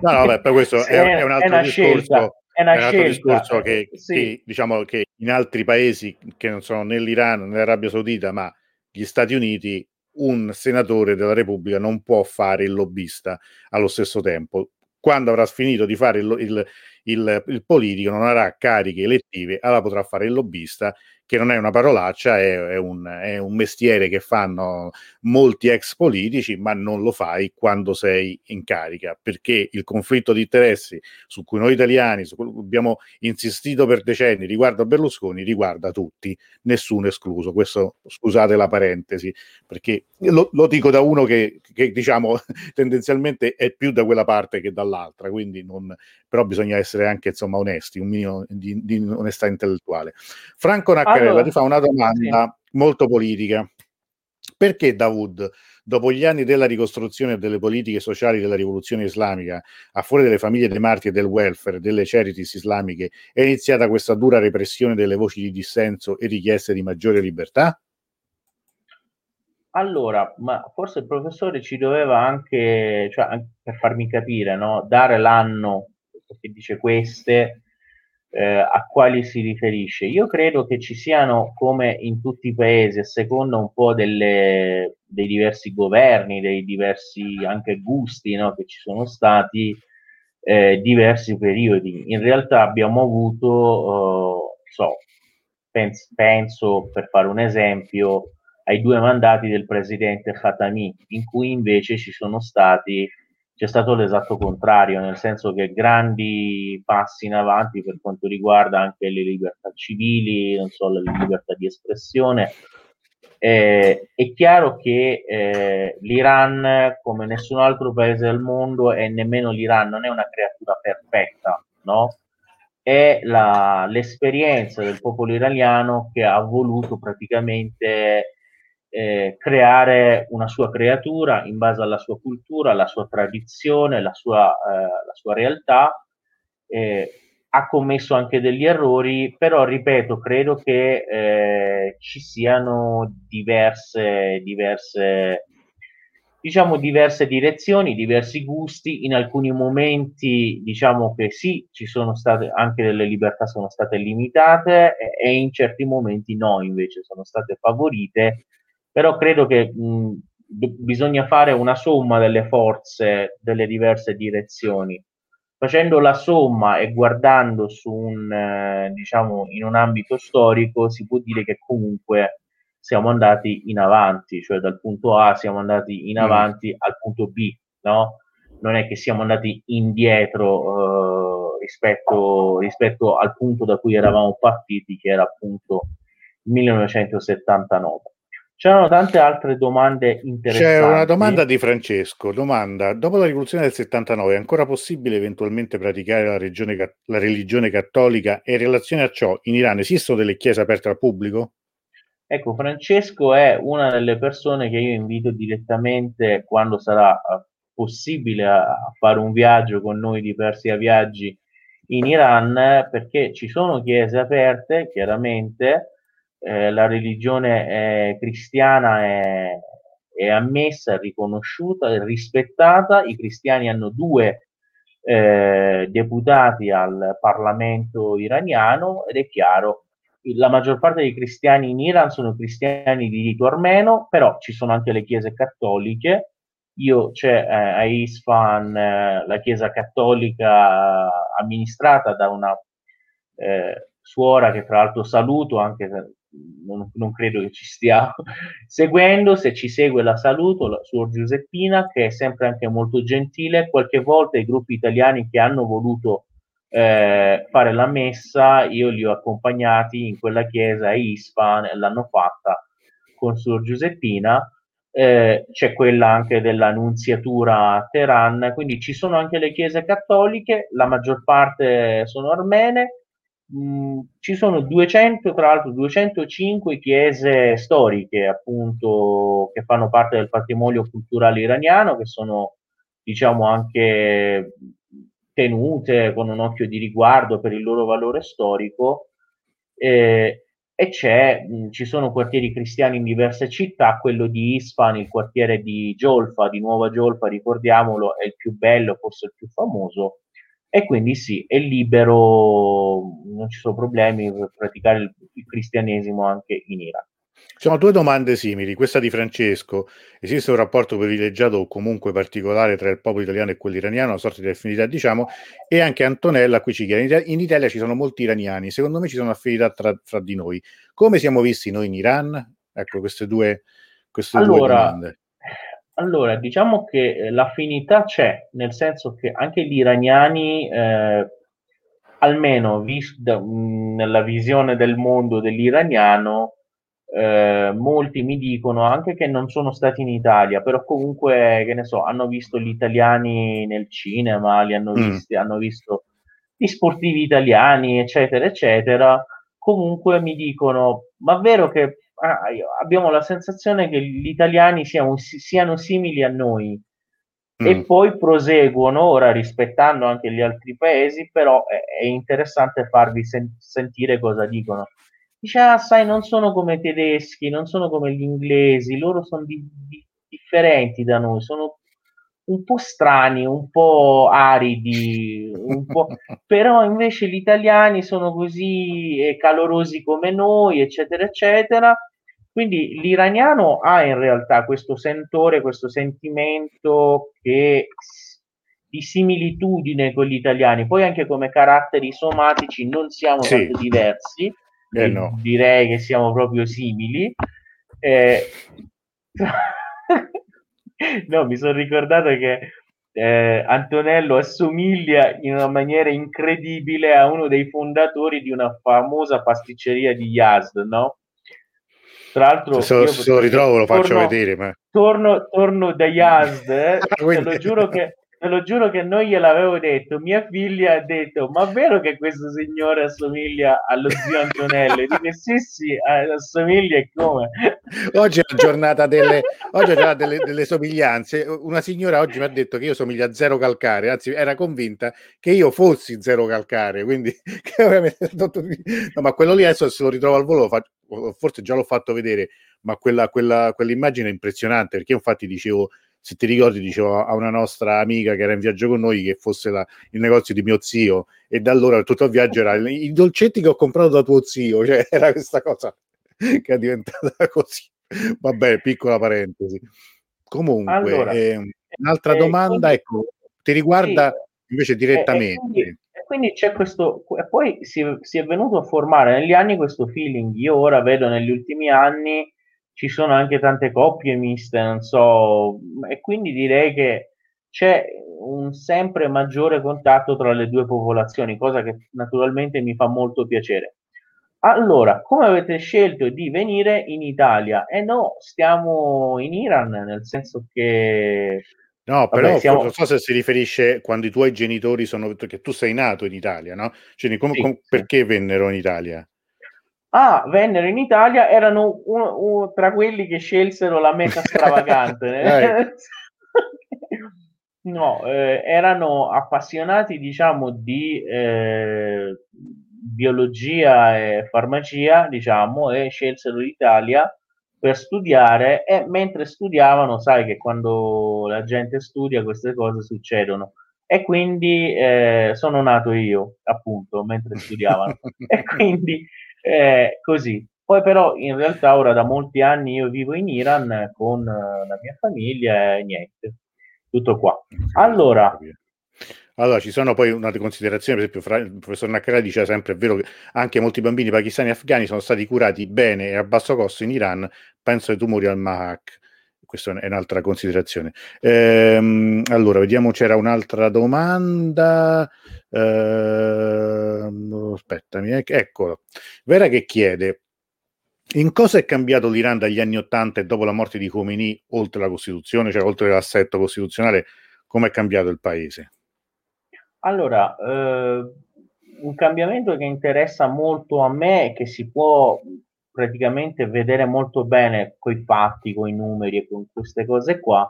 No, no, vabbè, poi questo è, è, un altro è discorso. Scelta. è una scelta. discorso che, sì. che, diciamo che in altri paesi che non sono né l'Iran né l'Arabia Saudita, ma gli Stati Uniti, un senatore della Repubblica non può fare il lobbista allo stesso tempo. Quando avrà finito di fare il, il, il, il politico, non avrà cariche elettive, allora potrà fare il lobbista che non è una parolaccia, è, è, un, è, un, mestiere che fanno molti ex politici, ma non lo fai quando sei in carica, perché il conflitto di interessi su cui noi italiani su cui abbiamo insistito per decenni riguardo Berlusconi riguarda tutti, nessuno escluso. Questo scusate la parentesi, perché lo, lo dico da uno che, che, diciamo tendenzialmente è più da quella parte che dall'altra, quindi non, però bisogna essere anche insomma onesti, un minimo di, di onestà intellettuale. Franco Nacca Allora, ti fa una domanda sì. molto politica. Perché Dawood, dopo gli anni della ricostruzione delle politiche sociali della rivoluzione islamica, a fuori delle famiglie dei martiri e del welfare, delle charities islamiche, è iniziata questa dura repressione delle voci di dissenso e richieste di maggiore libertà? Allora, ma forse il professore ci doveva anche, cioè, anche per farmi capire, no? dare l'anno che dice queste eh, a quali si riferisce. Io credo che ci siano, come in tutti i paesi, a seconda un po' delle, dei diversi governi, dei diversi anche gusti no, che ci sono stati, eh, diversi periodi. In realtà abbiamo avuto, eh, so, pens- penso per fare un esempio, ai due mandati del presidente Khatami, in cui invece ci sono stati c'è stato l'esatto contrario, nel senso che grandi passi in avanti per quanto riguarda anche le libertà civili, non so, la libertà di espressione. Eh, è chiaro che eh, l'Iran, come nessun altro paese del mondo, e nemmeno l'Iran, non è una creatura perfetta, no? È la, l'esperienza del popolo iraniano che ha voluto praticamente eh, creare una sua creatura in base alla sua cultura, alla sua tradizione, la sua, eh, sua realtà. Eh, ha commesso anche degli errori, però ripeto, credo che eh, ci siano diverse, diverse, diciamo, diverse direzioni, diversi gusti. In alcuni momenti, diciamo che sì, ci sono state anche delle libertà sono state limitate e, e in certi momenti no, invece sono state favorite però credo che mh, bisogna fare una somma delle forze delle diverse direzioni. Facendo la somma e guardando su un, eh, diciamo, in un ambito storico, si può dire che comunque siamo andati in avanti, cioè dal punto A siamo andati in mm. avanti mm. al punto B, no? Non è che siamo andati indietro eh, rispetto, rispetto al punto da cui eravamo partiti, che era appunto 1979. C'erano tante altre domande interessanti. C'è una domanda di Francesco. Domanda: dopo la rivoluzione del 79 è ancora possibile eventualmente praticare la, regione, la religione cattolica e in relazione a ciò in Iran esistono delle chiese aperte al pubblico? Ecco, Francesco è una delle persone che io invito direttamente quando sarà eh, possibile a, a fare un viaggio con noi di Persia Viaggi in Iran perché ci sono chiese aperte, chiaramente, eh, la religione eh, cristiana è, è, ammessa, riconosciuta, è rispettata, i cristiani hanno due eh, deputati al Parlamento iraniano ed è chiaro, la maggior parte dei cristiani in Iran sono cristiani di rito armeno, però ci sono anche le chiese cattoliche. Io c'è eh, a Isfahan eh, la chiesa cattolica amministrata da una eh, suora che tra l'altro saluto anche non, non, credo che ci stia seguendo, se ci segue la saluto, la sua Giuseppina, che è sempre anche molto gentile, qualche volta i gruppi italiani che hanno voluto eh, fare la messa, io li ho accompagnati in quella chiesa a Isfahan e l'hanno fatta con Suor Giuseppina, eh, c'è quella anche dell'Annunziatura a Teheran, quindi ci sono anche le chiese cattoliche, la maggior parte sono armene, Mm, ci sono 200, tra l'altro 205 chiese storiche appunto che fanno parte del patrimonio culturale iraniano che sono diciamo anche tenute con un occhio di riguardo per il loro valore storico. Eh, e c'è, mh, mm, ci sono quartieri cristiani in diverse città, quello di Isfahan, il quartiere di Jolfa, di Nuova Jolfa, ricordiamolo, è il più bello, forse il più famoso, e quindi sì, è libero, non ci sono problemi per praticare il, il cristianesimo anche in Iran. Ci sono due domande simili. Questa di Francesco: esiste un rapporto privilegiato o comunque particolare tra il popolo italiano e quello iraniano, una sorta di affinità, diciamo? E anche Antonella qui ci chiede: in Italia ci sono molti iraniani, secondo me ci sono affinità tra, fra di noi. Come siamo visti noi in Iran? Ecco, queste due, queste allora, due domande. Allora, diciamo che eh, l'affinità c'è, nel senso che anche gli iraniani, eh, almeno vis- nella visione del mondo dell'iraniano, eh, molti mi dicono anche che non sono stati in Italia, però comunque, che ne so, hanno visto gli italiani nel cinema, li hanno mm. visti, hanno visto gli sportivi italiani, eccetera, eccetera. Comunque mi dicono, ma è vero che ah, abbiamo la sensazione che gli italiani siano, siano simili a noi? Mm. E poi proseguono, ora rispettando anche gli altri paesi, però è, è interessante farvi sen- sentire cosa dicono dice, ah, sai, non sono come i tedeschi, non sono come gli inglesi, loro sono di, di, differenti da noi, sono un po' strani, un po' aridi, un po'... però invece gli italiani sono così eh, calorosi come noi, eccetera, eccetera. Quindi l'iraniano ha in realtà questo sentore, questo sentimento che di similitudine con gli italiani, poi anche come caratteri somatici non siamo sì. tanto diversi, eh no. direi che siamo proprio simili. Eh, no, mi sono ricordato che eh, Antonello assomiglia in una maniera incredibile a uno dei fondatori di una famosa pasticceria di Yazd, no? Tra l'altro, se lo, se lo ritrovo lo faccio torno, vedere. Ma... Torno, torno da Yazd, eh, ah, quindi... te lo giuro che te lo giuro che non gliel'avevo detto. Mia figlia ha detto: Ma è vero che questo signore assomiglia allo zio Antonello? E dico: Sì, sì, assomiglia e come. Oggi è la giornata delle, oggi è delle, delle somiglianze. Una signora oggi mi ha detto che io somiglio a zero calcare, anzi, era convinta che io fossi zero calcare. Quindi, no, ma quello lì adesso se lo ritrovo al volo, forse già l'ho fatto vedere, ma quella, quella, quell'immagine è impressionante perché infatti dicevo se ti ricordi dicevo a una nostra amica che era in viaggio con noi che fosse la, il negozio di mio zio e da allora tutto il viaggio era i dolcetti che ho comprato da tuo zio, cioè era questa cosa che è diventata così. Vabbè, piccola parentesi. Comunque, allora, eh, un'altra eh, domanda, quindi, ecco, ti riguarda sì, invece direttamente. E quindi, quindi, c'è questo, e poi si, si è venuto a formare negli anni questo feeling. Io ora vedo negli ultimi anni ci sono anche tante coppie miste, non so, e quindi direi che c'è un sempre maggiore contatto tra le due popolazioni, cosa che naturalmente mi fa molto piacere. Allora, come avete scelto di venire in Italia? Eh no, stiamo in Iran, nel senso che... No, però Vabbè, siamo... non so se si riferisce quando i tuoi genitori sono... che tu sei nato in Italia, no? Cioè, com- sì, com- sì. perché vennero in Italia? Ah, vennero in Italia, erano uno, uno tra quelli che scelsero la meta stravagante. no, eh, erano appassionati, diciamo, di eh, biologia e farmacia, diciamo, e scelsero l'Italia per studiare e mentre studiavano, sai che quando la gente studia queste cose succedono. E quindi eh, sono nato io, appunto, mentre studiavano. e quindi eh, così. Poi però in realtà ora da molti anni io vivo in Iran con la mia famiglia e niente, tutto qua. Allora, allora, ci sono poi una considerazione, per esempio, fra, il professor Naccara dice sempre, è vero che anche molti bambini pakistani e afghani sono stati curati bene e a basso costo in Iran, penso ai tumori al Mahak. Questa è un'altra considerazione. Ehm, allora, vediamo, c'era un'altra domanda. Ehm, aspettami, eccolo. Vera che chiede, in cosa è cambiato l'Iran dagli anni Ottanta e dopo la morte di Khomeini, oltre la Costituzione, cioè oltre l'assetto costituzionale, come è cambiato il paese? Allora, eh, un cambiamento che interessa molto a me che si può praticamente vedere molto bene con i fatti, con i numeri e con queste cose qua,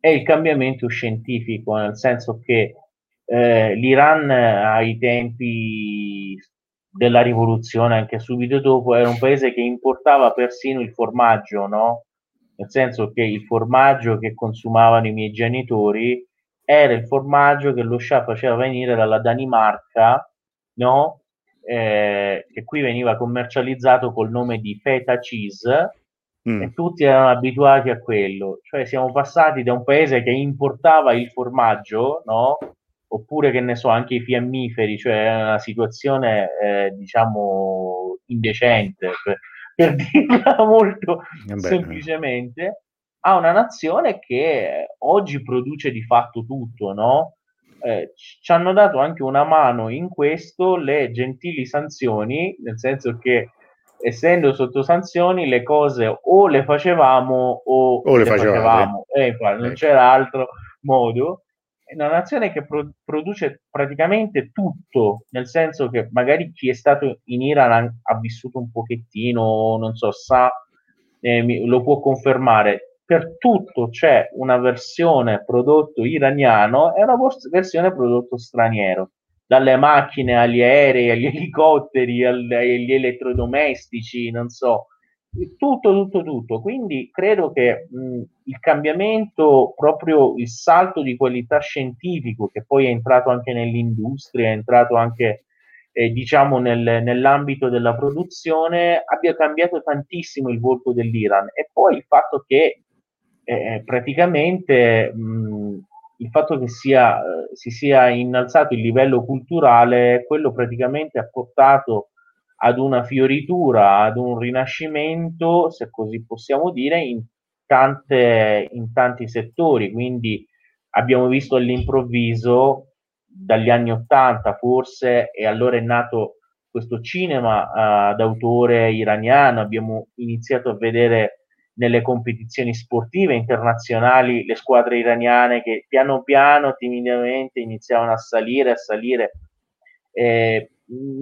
è il cambiamento scientifico, nel senso che eh, l'Iran ai tempi della rivoluzione, anche subito dopo, era un paese che importava persino il formaggio, no? Nel senso che il formaggio che consumavano i miei genitori era il formaggio che lo Scià faceva venire dalla Danimarca, no? Eh, che qui veniva commercializzato col nome di feta cheese mm. e tutti erano abituati a quello. Cioè siamo passati da un paese che importava il formaggio, no? oppure che ne so, anche i fiammiferi, cioè una situazione eh, diciamo indecente per, per dirla molto Beh, semplicemente, a una nazione che oggi produce di fatto tutto, no? Eh, ci hanno dato anche una mano in questo le gentili sanzioni, nel senso che essendo sotto sanzioni le cose o le facevamo o, o le, le facevamo, eh, infatti, non ecco. c'era altro modo è una nazione che pro- produce praticamente tutto, nel senso che magari chi è stato in Iran ha, ha vissuto un pochettino, non so, sa, eh, mi, lo può confermare. Per tutto c'è una versione prodotto iraniano e una versione prodotto straniero, dalle macchine agli aerei, agli elicotteri, agli elettrodomestici, non so, tutto, tutto, tutto. Quindi credo che mh, il cambiamento, proprio il salto di qualità scientifico, che poi è entrato anche nell'industria, è entrato anche eh, diciamo nel, nell'ambito della produzione, abbia cambiato tantissimo il volto dell'Iran. E poi il fatto che eh, praticamente mh, il fatto che sia, si sia innalzato il livello culturale, quello praticamente ha portato ad una fioritura, ad un rinascimento, se così possiamo dire, in, tante, in tanti settori. Quindi abbiamo visto all'improvviso, dagli anni Ottanta forse, e allora è nato questo cinema uh, d'autore iraniano, abbiamo iniziato a vedere nelle competizioni sportive internazionali le squadre iraniane che piano piano, timidamente iniziavano a salire, a salire. Eh,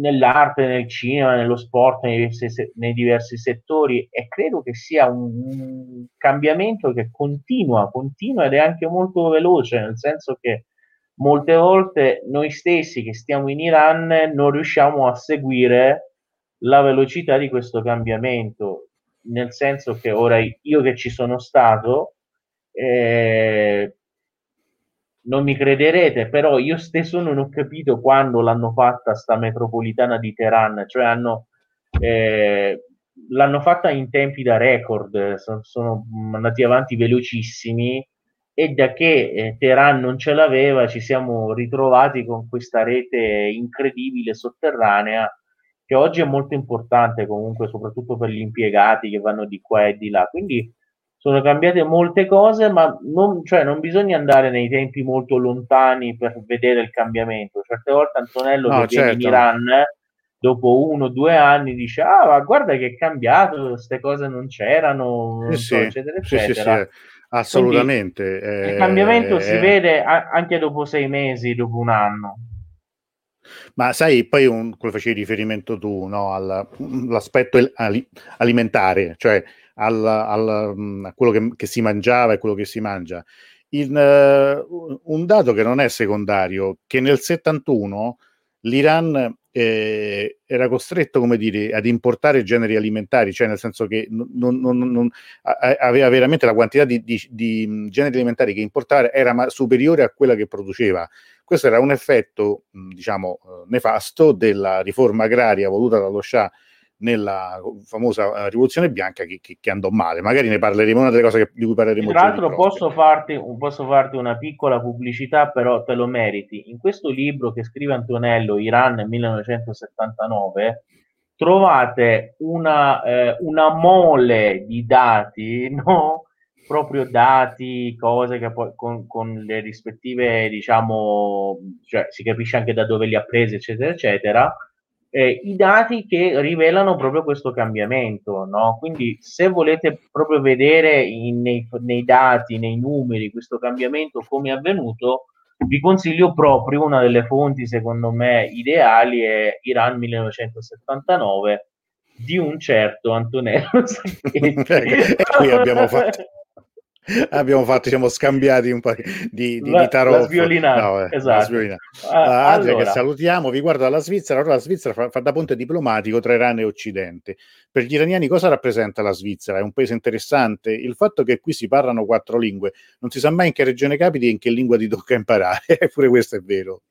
nell'arte, nel cinema, nello sport, nei diversi, nei diversi, settori e credo che sia un, cambiamento che continua, continua ed è anche molto veloce, nel senso che molte volte noi stessi che stiamo in Iran non riusciamo a seguire la velocità di questo cambiamento, nel senso che ora io che ci sono stato, eh, non mi crederete, però io stesso non ho capito quando l'hanno fatta sta metropolitana di Teheran, cioè hanno, eh, l'hanno fatta in tempi da record, sono, sono andati avanti velocissimi e da che eh, Teheran non ce l'aveva ci siamo ritrovati con questa rete incredibile sotterranea che oggi è molto importante comunque soprattutto per gli impiegati che vanno di qua e di là. Quindi sono cambiate molte cose, ma non, cioè, non, bisogna andare nei tempi molto lontani per vedere il cambiamento. Certe volte Antonello no, che certo. viene in Iran dopo uno o due anni dice ah ma guarda che è cambiato, queste cose non c'erano, non sì, so, eccetera, eccetera. Sì, sì, assolutamente. Eh, il cambiamento eh, si vede a- anche dopo sei mesi, dopo un anno. Ma sai, poi un, quello facevi riferimento tu no, all'aspetto alimentare, cioè al, al, mm, a quello che, che, si mangiava e quello che si mangia. In, uh, un dato che non è secondario, che nel 71 l'Iran eh, era costretto, come dire, ad importare generi alimentari, cioè nel senso che non, non, non, aveva veramente la quantità di, di, di, mm, generi alimentari che importare era superiore a quella che produceva. Questo era un effetto, diciamo, eh, nefasto della riforma agraria voluta dallo Shah nella famosa eh, rivoluzione bianca che, che, che, andò male. Magari ne parleremo, una delle cose che, di cui parleremo. Tra l'altro posso farti, posso farti una piccola pubblicità, però te lo meriti. In questo libro che scrive Antonello, Iran 1979, trovate una, eh, una mole di dati, no? Proprio dati, cose che poi con, con, le rispettive, diciamo, cioè si capisce anche da dove li ha presi, eccetera, eccetera, eh, i dati che rivelano proprio questo cambiamento. No? Quindi se volete proprio vedere in, nei, nei, dati, nei numeri, questo cambiamento come è avvenuto, vi consiglio proprio una delle fonti, secondo me, ideali, è Iran 1979 di un certo Antonello Sacchetti. e qui abbiamo fatto abbiamo fatto, siamo scambiati un po' di, di, la, di tarocco. La sviolina, no, eh, esatto. La sviolina. Ah, Adria allora. che salutiamo, vi guardo dalla Svizzera, allora la Svizzera fa, fa, da ponte diplomatico tra Iran e Occidente. Per gli iraniani cosa rappresenta la Svizzera? È un paese interessante? Il fatto che qui si parlano quattro lingue, non si sa mai in che regione capiti e in che lingua ti tocca imparare, eppure questo è vero.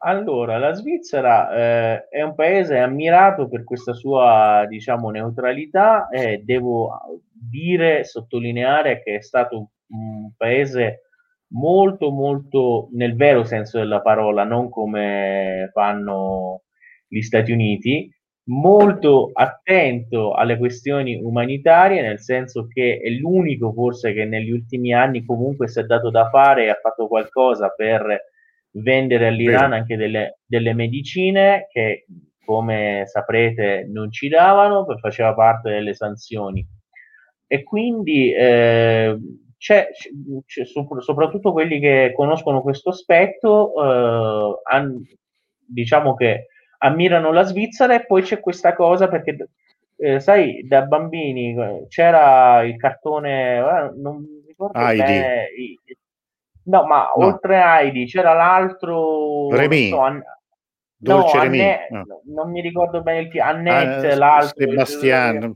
Allora, la Svizzera eh, è un paese ammirato per questa sua, diciamo, neutralità e devo dire, sottolineare che è stato un paese molto, molto, nel vero senso della parola, non come fanno gli Stati Uniti, molto attento alle questioni umanitarie, nel senso che è l'unico forse che negli ultimi anni comunque si è dato da fare e ha fatto qualcosa per vendere all'Iran anche delle, delle medicine che, come saprete, non ci davano, faceva parte delle sanzioni. E quindi eh, c'è, c'è, soprattutto quelli che conoscono questo aspetto, eh, han, diciamo che ammirano la Svizzera e poi c'è questa cosa perché, eh, sai, da bambini eh, c'era il cartone, eh, non mi ricordo ah, bene, No, ma no. oltre a Heidi c'era l'altro... Remy. So, an... No, Anne... no. non mi ricordo bene il titolo. Annette, ah, l'altro. Sebastian,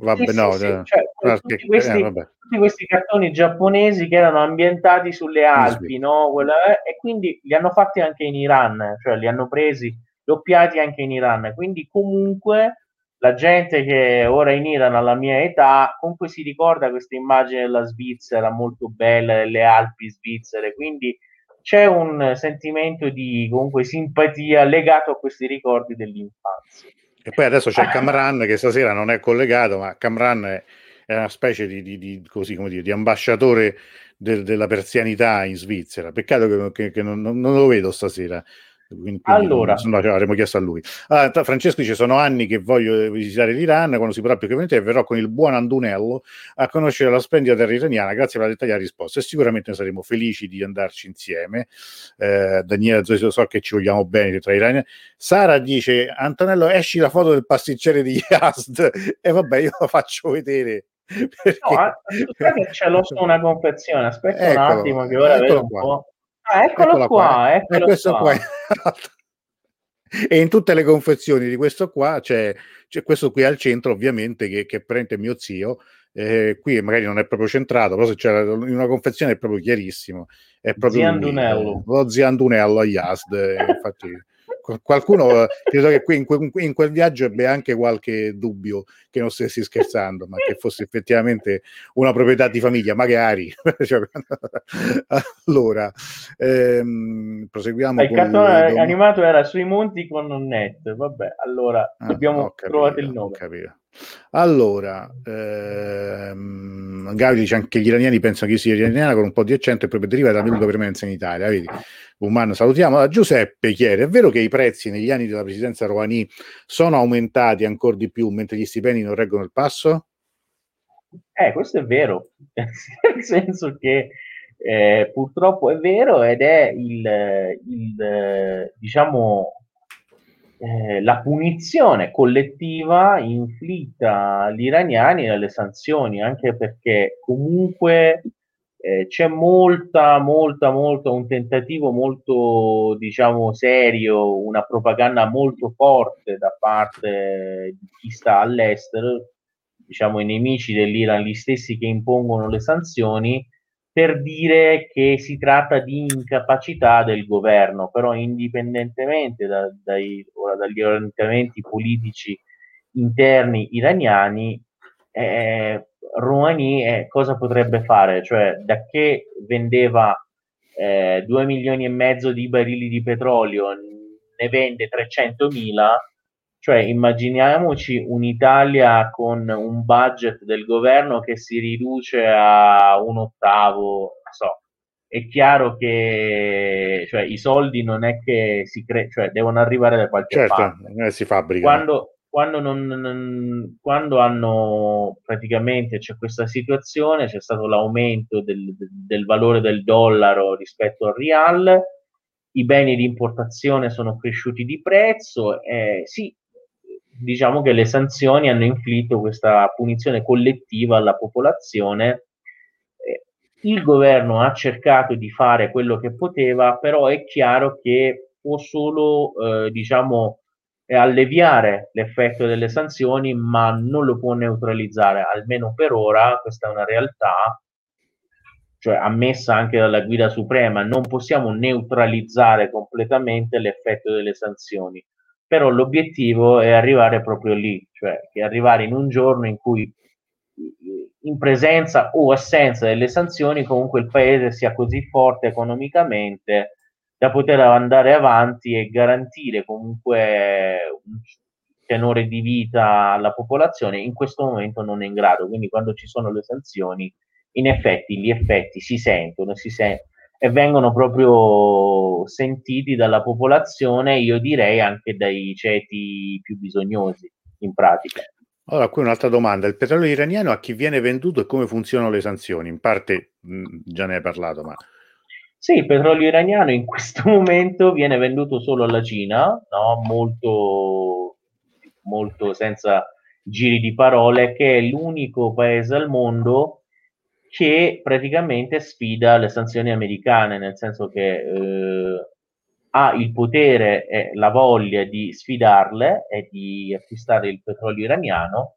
vabbè, sì, no. Sì, sì. Cioè, tutti, questi, eh, tutti, questi, cartoni giapponesi che erano ambientati sulle Alpi, no? Quella... e quindi li hanno fatti anche in Iran, cioè li hanno presi, doppiati anche in Iran. Quindi comunque la gente che ora in Iran alla mia età comunque si ricorda questa immagine della Svizzera molto bella, delle Alpi svizzere, quindi c'è un sentimento di comunque simpatia legato a questi ricordi dell'infanzia. E poi adesso c'è Camran che stasera non è collegato, ma Camran è, è una specie di, di, di, così, dire, di ambasciatore del, della persianità in Svizzera. Peccato che, che, che non, non, lo vedo stasera. Quindi, allora, no, avremmo chiesto a lui. Allora, Francesco ci sono anni che voglio visitare l'Iran, quando si potrà più che volentieri verrò con il buon Andunello a conoscere la splendida terra iraniana, grazie per la dettagliata risposta e sicuramente saremo felici di andarci insieme. Eh, Daniela so che ci vogliamo bene tra iraniani. Sara dice, Antonello esci la foto del pasticcere di Yazd e vabbè io la faccio vedere. Perché... No, aspetta che c'è lo una confezione, aspetta eccolo, un attimo che ora vedo un po'. Ah, eccolo qua, qua. Eccolo questo qua. qua. e in tutte le confezioni di questo qua c'è, c'è questo qui al centro ovviamente che, che prende mio zio eh, qui magari non è proprio centrato però se c'è in una confezione è proprio chiarissimo è proprio Ziandunello eh, lo Ziandunello a Yasd eh, infatti qualcuno credo che qui in, que, in, quel viaggio ebbe anche qualche dubbio che non stessi scherzando, ma che fosse effettivamente una proprietà di famiglia, magari. cioè, allora, ehm, proseguiamo. Il cartone il... animato era sui monti con Nonnette, vabbè, allora ah, abbiamo trovato il nome. Allora, ehm, Gavi dice anche gli iraniani pensano che io sia iraniana con un po' di accento e proprio deriva dalla lunga premenza in Italia. Vedi? Umano, salutiamo. Da Giuseppe chiede: è vero che i prezzi negli anni della presidenza Rouhani sono aumentati ancora di più mentre gli stipendi non reggono il passo? Eh, questo è vero, nel senso che eh, purtroppo è vero ed è il, il diciamo, eh, la punizione collettiva inflitta agli iraniani dalle sanzioni, anche perché comunque eh, c'è molta, molta, molta, un tentativo molto, diciamo, serio, una propaganda molto forte da parte di chi sta all'estero, diciamo, i nemici dell'Iran, gli stessi che impongono le sanzioni, per dire che si tratta di incapacità del governo, però indipendentemente da, dai, dagli orientamenti politici interni iraniani, eh, Rouhani eh, cosa potrebbe fare? Cioè, da che vendeva eh, 2 milioni e mezzo di barili di petrolio, ne vende 300 mila, cioè immaginiamoci un'Italia con un budget del governo che si riduce a un ottavo, so. È chiaro che cioè, i soldi non è che si crea, cioè devono arrivare da qualche certo, parte. Eh, si fabbrica. Quando, quando, non, non, quando hanno praticamente c'è questa situazione, c'è stato l'aumento del, del valore del dollaro rispetto al real, i beni di importazione sono cresciuti di prezzo, eh, sì, diciamo che le sanzioni hanno inflitto questa punizione collettiva alla popolazione. Il governo ha cercato di fare quello che poteva, però è chiaro che può solo, eh, diciamo, alleviare l'effetto delle sanzioni, ma non lo può neutralizzare, almeno per ora, questa è una realtà, cioè ammessa anche dalla guida suprema, non possiamo neutralizzare completamente l'effetto delle sanzioni, però l'obiettivo è arrivare proprio lì, cioè arrivare in un giorno in cui in presenza o assenza delle sanzioni comunque il paese sia così forte economicamente da poter andare avanti e garantire comunque un tenore di vita alla popolazione in questo momento non è in grado quindi quando ci sono le sanzioni in effetti gli effetti si sentono si sen- e vengono proprio sentiti dalla popolazione io direi anche dai ceti più bisognosi in pratica allora, qui un'altra domanda. Il petrolio iraniano a chi viene venduto e come funzionano le sanzioni? In parte mh, già ne hai parlato, ma... Sì, il petrolio iraniano in questo momento viene venduto solo alla Cina, no? molto, molto senza giri di parole, che è l'unico paese al mondo che praticamente sfida le sanzioni americane, nel senso che eh, ha il potere e la voglia di sfidarle e di acquistare il petrolio iraniano.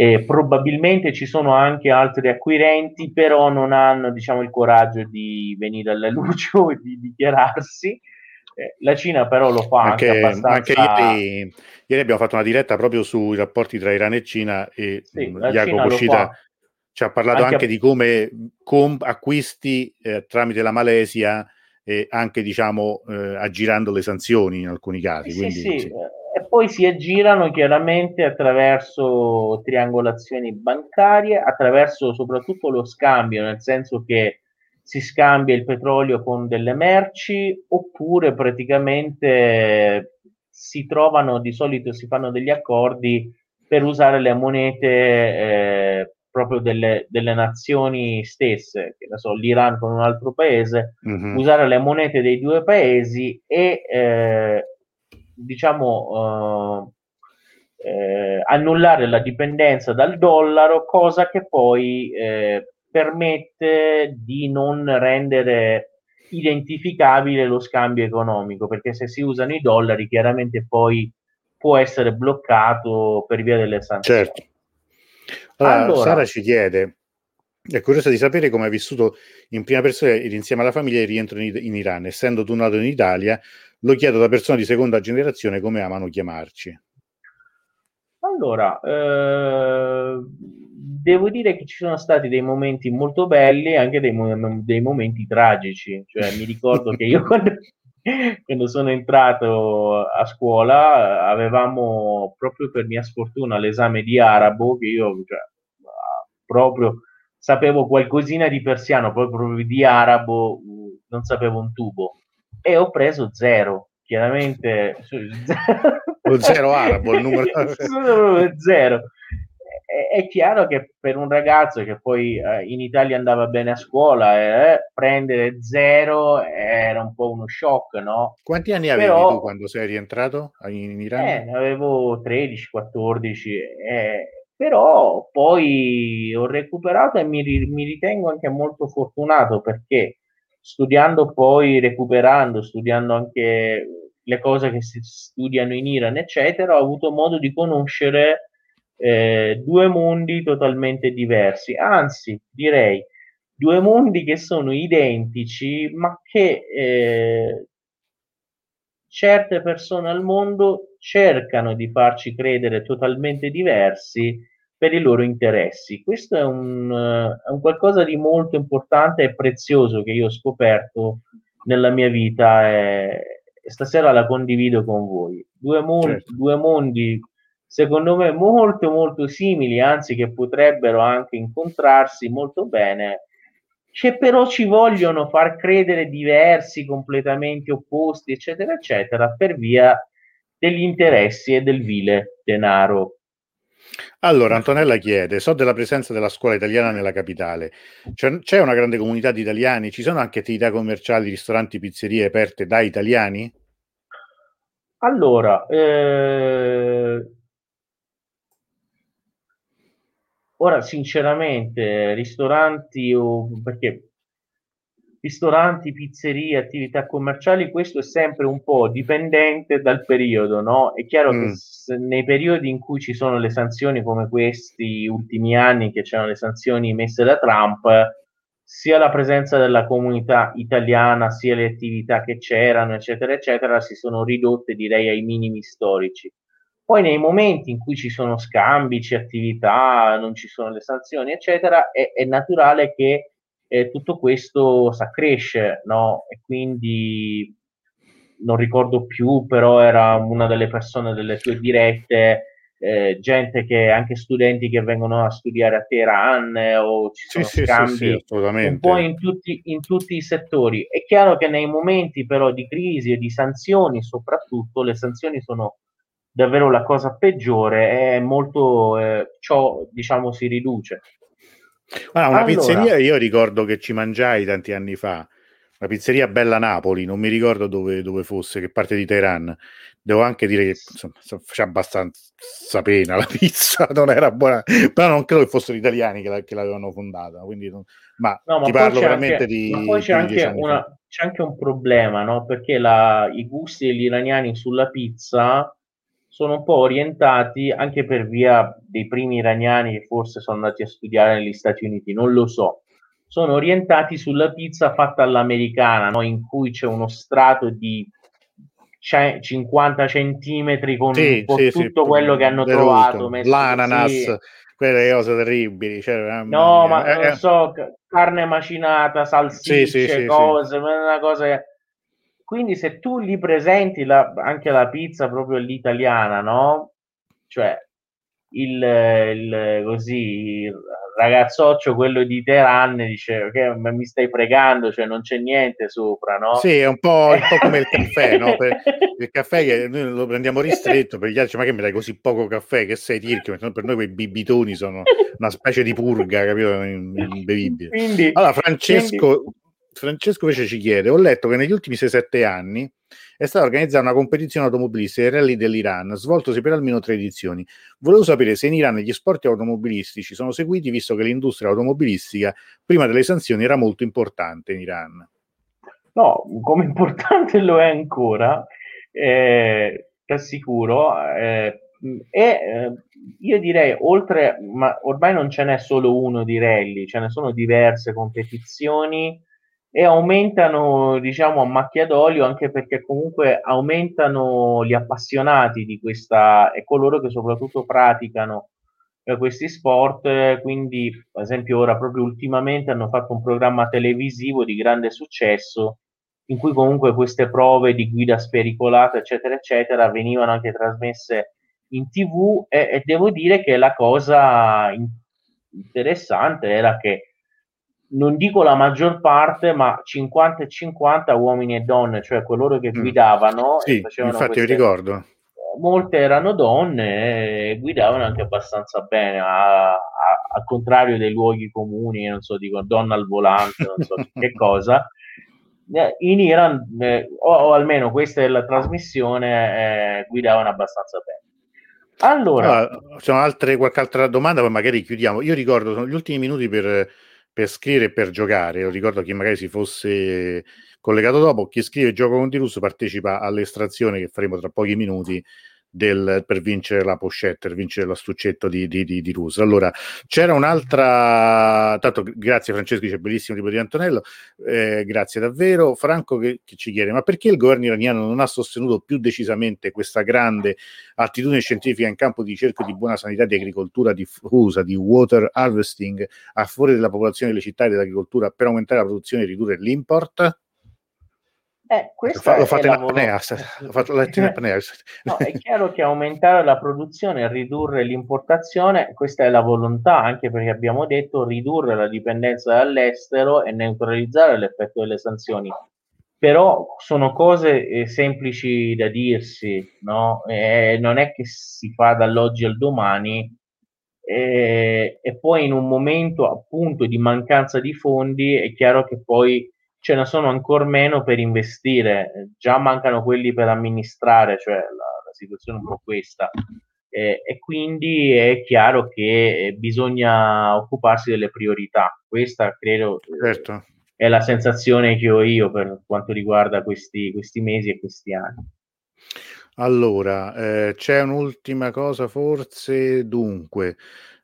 E probabilmente ci sono anche altri acquirenti, però non hanno diciamo, il coraggio di venire alla luce o di dichiararsi. Eh, la Cina però lo fa anche, anche abbastanza... Anche ieri, ieri, abbiamo fatto una diretta proprio sui rapporti tra Iran e Cina e sì, Jacopo Cita ci ha parlato anche, anche di come com- acquisti eh, tramite la Malesia e anche diciamo eh, aggirando le sanzioni in alcuni casi. Sì, quindi, sì. sì. E poi si aggirano chiaramente attraverso triangolazioni bancarie, attraverso soprattutto lo scambio, nel senso che si scambia il petrolio con delle merci oppure praticamente si trovano di solito si fanno degli accordi per usare le monete eh, proprio delle, delle, nazioni stesse, che ne so, l'Iran con un altro paese, mm-hmm. usare le monete dei due paesi e eh, diciamo eh, eh, annullare la dipendenza dal dollaro, cosa che poi eh, permette di non rendere identificabile lo scambio economico, perché se si usano i dollari chiaramente poi può essere bloccato per via delle sanzioni. Certo. Allora, allora, Sara ci chiede, è curiosa di sapere come hai vissuto in prima persona ed insieme alla famiglia il rientro in, in, Iran. Essendo tu nato in Italia, lo chiedo da persone di seconda generazione come amano chiamarci. Allora, eh, devo dire che ci sono stati dei momenti molto belli e anche dei, dei, momenti tragici. Cioè, mi ricordo che io quando, quando sono entrato a scuola avevamo proprio per mia sfortuna l'esame di arabo che io cioè, proprio sapevo qualcosina di persiano, poi proprio di arabo non sapevo un tubo e ho preso zero. Chiaramente lo zero arabo, il numero zero è, chiaro che per un ragazzo che poi eh, in Italia andava bene a scuola, eh, prendere zero era un po' uno shock, no? Quanti anni avevi Però, tu quando sei rientrato in Iran? Eh, avevo 13, 14, eh, però poi ho recuperato e mi, mi ritengo anche molto fortunato perché studiando poi, recuperando, studiando anche le cose che si studiano in Iran, eccetera, ho avuto modo di conoscere eh, due mondi totalmente diversi, anzi direi due mondi che sono identici, ma che eh, certe persone al mondo cercano di farci credere totalmente diversi per i loro interessi. Questo è un, è un qualcosa di molto importante e prezioso che io ho scoperto nella mia vita e, e stasera la condivido con voi. Due, mon- certo. due mondi secondo me molto molto simili, anzi che potrebbero anche incontrarsi molto bene, che però ci vogliono far credere diversi, completamente opposti, eccetera, eccetera, per via degli interessi e del vile denaro. Allora, Antonella chiede: So della presenza della scuola italiana nella capitale. C'è, c'è una grande comunità di italiani? Ci sono anche attività commerciali, ristoranti, pizzerie aperte da italiani? Allora, eh, ora, sinceramente, ristoranti o perché ristoranti, pizzerie, attività commerciali, questo è sempre un po' dipendente dal periodo, no? È chiaro mm. che se, nei periodi in cui ci sono le sanzioni come questi ultimi anni, che c'erano le sanzioni messe da Trump, sia la presenza della comunità italiana, sia le attività che c'erano, eccetera, eccetera, si sono ridotte, direi, ai minimi storici. Poi nei momenti in cui ci sono scambi, c'è attività, non ci sono le sanzioni, eccetera, è, è naturale che eh, tutto questo s'accresce, no? E quindi non ricordo più, però era una delle persone delle tue dirette, eh, gente che anche studenti che vengono a studiare a Teheran eh, o ci sono sì, scambi sì, sì, un po' in tutti, in tutti, i settori. È chiaro che nei momenti però di crisi e di sanzioni, soprattutto, le sanzioni sono davvero la cosa peggiore e molto eh, ciò diciamo si riduce. Ah, una allora, pizzeria io ricordo che ci mangiai tanti anni fa, una pizzeria Bella Napoli, non mi ricordo dove, dove fosse, che parte di Teheran. Devo anche dire che insomma, faceva abbastanza pena la pizza, non era buona, però non credo che fossero italiani che, la, che l'avevano fondata. Quindi non, ma, no, ma ti parlo veramente anche, di. Ma poi c'è anche, una, c'è anche, un problema, no? Perché la, i gusti degli iraniani sulla pizza sono un po' orientati anche per via dei primi iraniani che forse sono andati a studiare negli Stati Uniti, non lo so. Sono orientati sulla pizza fatta all'americana, no? in cui c'è uno strato di 50 centimetri con sì, sì, tutto sì, quello che hanno trovato. L'ananas, quelle cose terribili. Cioè, no, ma eh, non eh. so, carne macinata, salsicce, cose, una cosa quindi se tu li presenti la, anche la pizza proprio l'italiana, no? Cioè il, il così il ragazzoccio quello di Teheran dice ok ma mi stai pregando cioè non c'è niente sopra no? sì è un po', un po come il caffè no? per, il caffè che noi lo prendiamo ristretto per gli altri ma che mi dai così poco caffè che sei tirchio per noi quei bibitoni sono una specie di purga capito imbevibile quindi, allora Francesco quindi Francesco invece ci chiede: Ho letto che negli ultimi 6-7 anni è stata organizzata una competizione automobilistica, il rally dell'Iran, svoltosi per almeno tre edizioni. Volevo sapere se in Iran gli sport automobilistici sono seguiti, visto che l'industria automobilistica prima delle sanzioni era molto importante in Iran. No, come importante lo è ancora, eh, ti assicuro. Eh, e eh, io direi, oltre, ma ormai non ce n'è solo uno di rally, ce ne sono diverse competizioni e aumentano, diciamo, a macchia d'olio anche perché comunque aumentano gli appassionati di questa e coloro che soprattutto praticano eh, questi sport. Quindi, ad esempio, ora proprio ultimamente hanno fatto un programma televisivo di grande successo in cui comunque queste prove di guida spericolata, eccetera, eccetera, venivano anche trasmesse in tv e, e devo dire che la cosa in- interessante era che non dico la maggior parte, ma 50 e 50 uomini e donne, cioè coloro che mm. guidavano. Mm. Sì, infatti queste... ricordo. Molte erano donne e guidavano anche abbastanza bene, a, a, al contrario dei luoghi comuni, non so, dico donna al volante, non so che cosa. Eh, in Iran, eh, o, o, almeno questa è la trasmissione, eh, guidavano abbastanza bene. Allora, allora c'è altre, qualche altra domanda, poi magari chiudiamo. Io ricordo, sono gli ultimi minuti per per scrivere e per giocare. Io ricordo chi magari si fosse collegato dopo, chi scrive gioco con Dirus partecipa all'estrazione che faremo tra pochi minuti del, per vincere la pochette, per vincere l'astuccetto di, di, di, di Rus. Allora, c'era un'altra, tanto grazie Francesco, dice bellissimo tipo di Antonello, eh, grazie davvero. Franco che, che, ci chiede, ma perché il governo iraniano non ha sostenuto più decisamente questa grande attitudine scientifica in campo di ricerca di buona sanità, di agricoltura diffusa, di water harvesting a favore della popolazione delle città e dell'agricoltura per aumentare la produzione e ridurre l'import? Eh, lo fate in apnea, l'ho fatto letto in apnea. no, è chiaro che aumentare la produzione e ridurre l'importazione, questa è la volontà, anche perché abbiamo detto ridurre la dipendenza dall'estero e neutralizzare l'effetto delle sanzioni. Però sono cose eh, semplici da dirsi, no? Eh, non è che si fa dall'oggi al domani eh, e poi in un momento appunto di mancanza di fondi è chiaro che poi ce ne sono ancora meno per investire, già mancano quelli per amministrare, cioè la, la situazione è un po' questa. eh, e quindi è chiaro che bisogna occuparsi delle priorità. Questa credo certo. è la sensazione che ho io per quanto riguarda questi, questi mesi e questi anni. Allora, eh, c'è un'ultima cosa forse, dunque,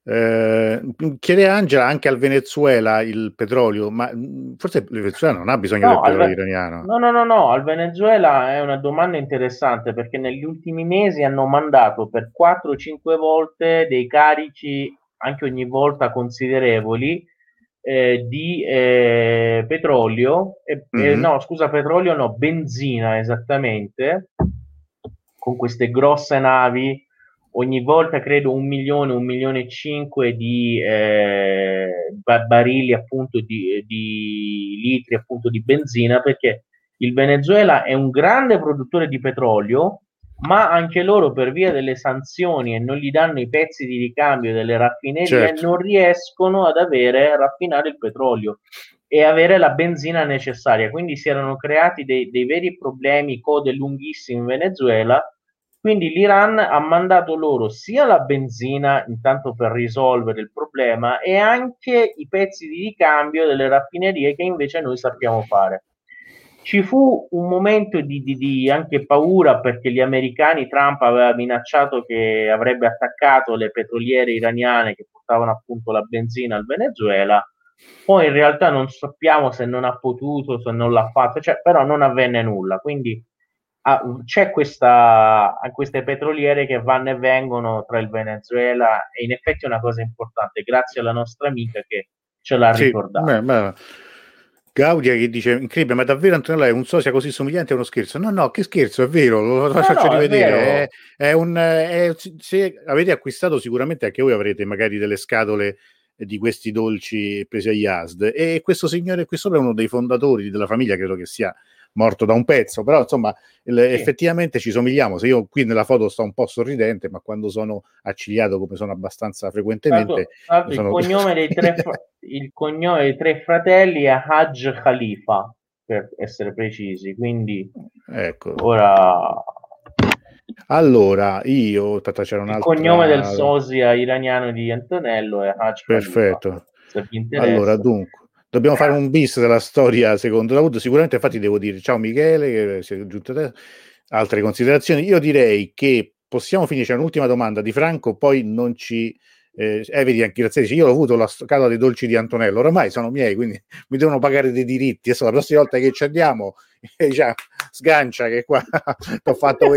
eh, chiede Angela anche al Venezuela il petrolio, ma mm, forse il Venezuela non ha bisogno no, del petrolio Ve- iraniano. No, no, no, no, al Venezuela è una domanda interessante perché negli ultimi mesi hanno mandato per 4-5 volte dei carichi, anche ogni volta considerevoli, eh, di eh, petrolio, mm-hmm. no, scusa, petrolio no, benzina esattamente con queste grosse navi, ogni volta credo un milione, un milione e cinque di eh, barili appunto di, di litri appunto di benzina perché il Venezuela è un grande produttore di petrolio ma anche loro per via delle sanzioni e non gli danno i pezzi di ricambio delle raffinerie certo. non riescono ad avere raffinare il petrolio e avere la benzina necessaria quindi si erano creati dei, dei veri problemi code lunghissime in Venezuela quindi l'Iran ha mandato loro sia la benzina, intanto per risolvere il problema, e anche i pezzi di ricambio delle raffinerie che invece noi sappiamo fare. Ci fu un momento di, di, di anche paura perché gli americani, Trump aveva minacciato che avrebbe attaccato le petroliere iraniane che portavano appunto la benzina al Venezuela. Poi in realtà non sappiamo se non ha potuto, se non l'ha fatto, cioè, però non avvenne nulla. Quindi ah, c'è questa, queste petroliere che vanno e vengono tra il Venezuela e in effetti è una cosa importante, grazie alla nostra amica che ce l'ha sì, ricordato. Beh, beh. Gaudia che dice incredibile, ma davvero Antonella è un sosia così somigliante è uno scherzo? No, no, che scherzo, è vero, lo, lo no, faccio no, rivedere. È, è, un, è, se avete acquistato sicuramente anche voi avrete magari delle scatole di questi dolci presi a Yazd e questo signore qui sopra è uno dei fondatori della famiglia, credo che sia morto da un pezzo, però insomma il, sì. effettivamente ci somigliamo. Se io qui nella foto sto un po' sorridente, ma quando sono accigliato, come sono abbastanza frequentemente, tanto, sono... il, cognome dei tre, il cognome dei tre fratelli è Hajj Khalifa, per essere precisi. Quindi ecco. ora allora, io tata, c'era un altro. Il cognome del sosia iraniano di Antonello è Perfetto. Allora, dunque, Dobbiamo fare un bis della storia secondo Dawood. Sicuramente, infatti, devo dire ciao Michele, che si è aggiunto te. Altre considerazioni. Io direi che possiamo finire. C'è un'ultima domanda di Franco, poi non ci. Eh, eh vedi anche grazie io ho avuto la scatola dei dolci di Antonello oramai sono miei quindi mi devono pagare dei diritti adesso la prossima volta che ci andiamo eh, diciamo, sgancia che qua ti ho fatto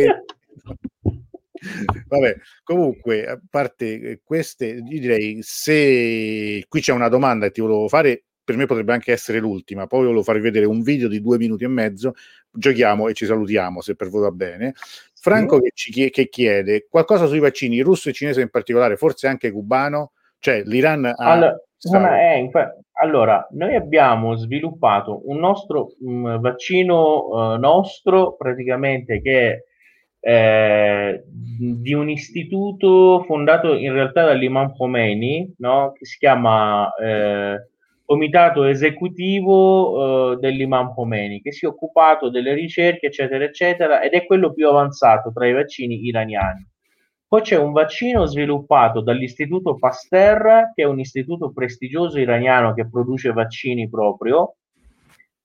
Vabbè, comunque, a parte queste, io direi se qui c'è una domanda che ti volevo fare per me potrebbe anche essere l'ultima. Poi volevo farvi vedere un video di due minuti e mezzo. Giochiamo e ci salutiamo se per voi va bene. Franco che, ci chiede, che chiede qualcosa sui vaccini, russo e cinese in particolare, forse anche cubano. Cioè, l'Iran ha. Allora, eh, allora noi abbiamo sviluppato un nostro um, vaccino uh, nostro praticamente che è eh, di un istituto fondato in realtà dall'Imam Khomeini, no? che si chiama eh, comitato esecutivo eh, dell'Imam Khomeini che si è occupato delle ricerche eccetera eccetera ed è quello più avanzato tra i vaccini iraniani. Poi c'è un vaccino sviluppato dall'Istituto Pasteur, che è un istituto prestigioso iraniano che produce vaccini proprio.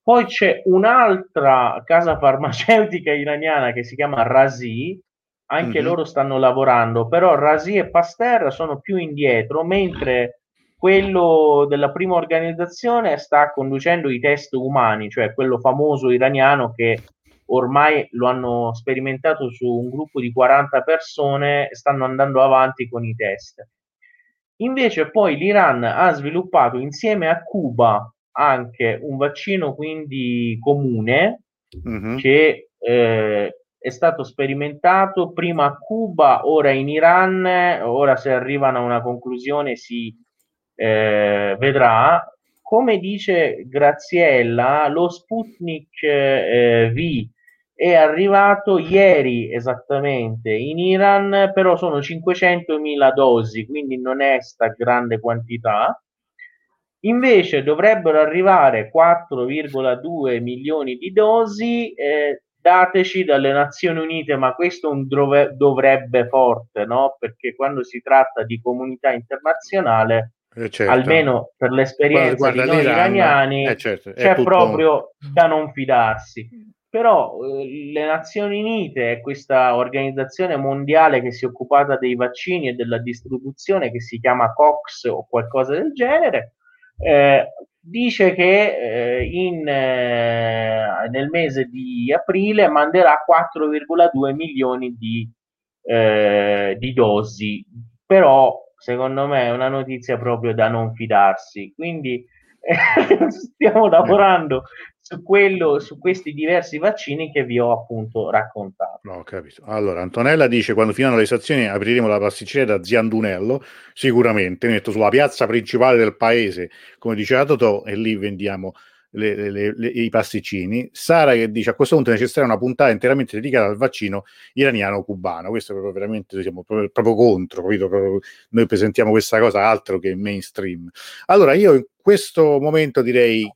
Poi c'è un'altra casa farmaceutica iraniana che si chiama Razi, anche mm-hmm. loro stanno lavorando, però Razi e Pasteur sono più indietro, mentre quello della prima organizzazione sta conducendo i test umani, cioè quello famoso iraniano che ormai lo hanno sperimentato su un gruppo di 40 persone stanno andando avanti con i test. Invece poi l'Iran ha sviluppato insieme a Cuba anche un vaccino quindi comune mm-hmm. che eh, è stato sperimentato prima a Cuba, ora in Iran, ora se arrivano a una conclusione si eh, vedrà. Come dice Graziella, lo Sputnik eh, V è arrivato ieri esattamente in Iran, però sono 500.000 dosi, quindi non è sta grande quantità. Invece dovrebbero arrivare 4,2 milioni di dosi eh, dateci dalle Nazioni Unite, ma questo un dove, dovrebbe forte, no? Perché quando si tratta di comunità internazionale, eh certo. almeno per l'esperienza guarda, guarda, di noi iraniani, eh certo, c'è tutto... proprio da non fidarsi. Però eh, le Nazioni Unite, questa organizzazione mondiale che si è occupata dei vaccini e della distribuzione, che si chiama COX o qualcosa del genere, eh, dice che eh, in, eh, nel mese di aprile manderà 4,2 milioni di, eh, di dosi, però secondo me è una notizia proprio da non fidarsi. Quindi stiamo lavorando su quello, su questi diversi vaccini che vi ho appunto raccontato. No, capito. Allora, Antonella dice: quando finiranno le stazioni apriremo la pasticceria da Ziandunello. Sicuramente, metto sulla piazza principale del paese, come diceva Totò, e lì vendiamo le, le, le, i pasticcini. Sara che dice a questo punto è necessaria una puntata interamente dedicata al vaccino iraniano-cubano. Questo proprio veramente siamo proprio, proprio contro, capito? Proprio, noi presentiamo questa cosa altro che mainstream. Allora, io in questo momento direi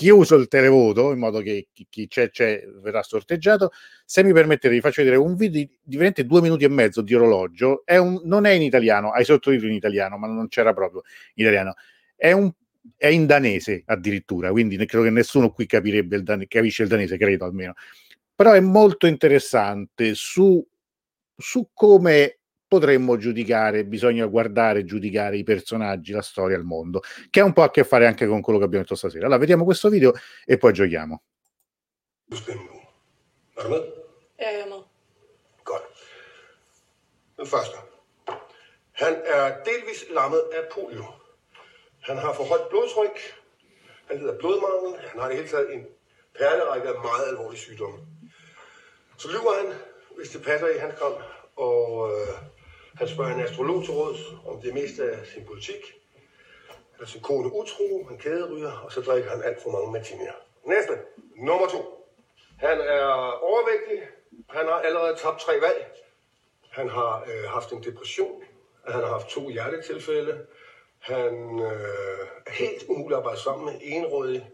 chiuso il televoto in modo che chi, c'è, c'è verrà sorteggiato. Se mi permettete, vi faccio vedere un video di, di veramente due minuti e mezzo di orologio. È un, non è in italiano, hai sottotitoli in italiano, ma non c'era proprio in italiano. È un è in danese addirittura, quindi credo che nessuno qui capirebbe il danese, capisce il danese, credo almeno. Però è molto interessante su, su come potremmo giudicare, bisogna guardare, giudicare i personaggi, la storia, il mondo, che ha un po' a che fare anche con quello che abbiamo detto stasera. Allora, vediamo questo video e poi giochiamo. Den første. Han er delvis lammet af polio. Han har for højt blodtryk, han lider blodmangel, han har i det hele taget en perlerække af meget alvorlige sygdomme. Så lyver han, hvis det passer i hans kom, og øh, han spørger en astrolog til råds om det meste af sin politik. Han er sin kone utro, han kæderyger, og så drikker han alt for mange martinier. Næste, nummer to. Han er overvægtig, han har allerede tabt tre valg. Han har øh, haft en depression, han har haft to hjertetilfælde, han øh, er helt umulig at arbejde sammen med, enrådig.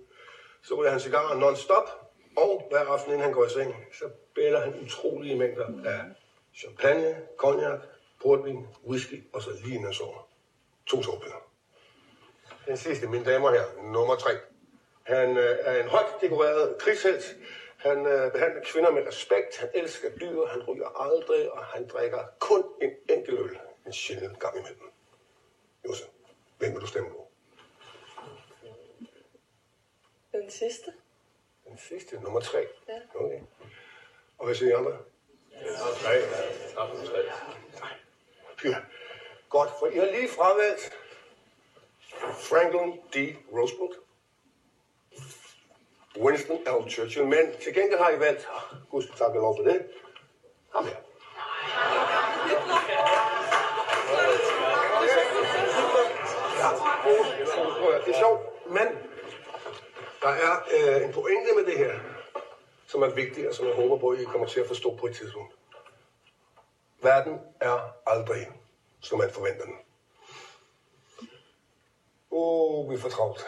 Så ryger han cigarer non-stop, og hver aften inden han går i seng, så bæller han utrolige mængder af champagne, cognac, portvin, whisky og så lige han sover. To sovepiller. Den sidste, mine damer her, nummer tre. Han øh, er en højt dekoreret krigshelt. Han øh, behandler kvinder med respekt. Han elsker dyr. Han ryger aldrig, og han drikker kun en enkelt øl en sjældent gang imellem. Josef. Hvem vil du stemme på? Den sidste. Den sidste, nummer tre? Ja. Okay. Og hvad siger I andre? Ja, tre. tre. Nej. Godt, for I har lige fravalgt Franklin D. Roosevelt, Winston L. Churchill, men til gengæld har I valgt, oh, gud skal takke lov for det, ham her. Det er sjovt, men der er øh, en pointe med det her, som er vigtig, og som jeg håber på, at I kommer til at forstå på et tidspunkt. Verden er aldrig, som man forventer den. Åh, oh, vi får travlt.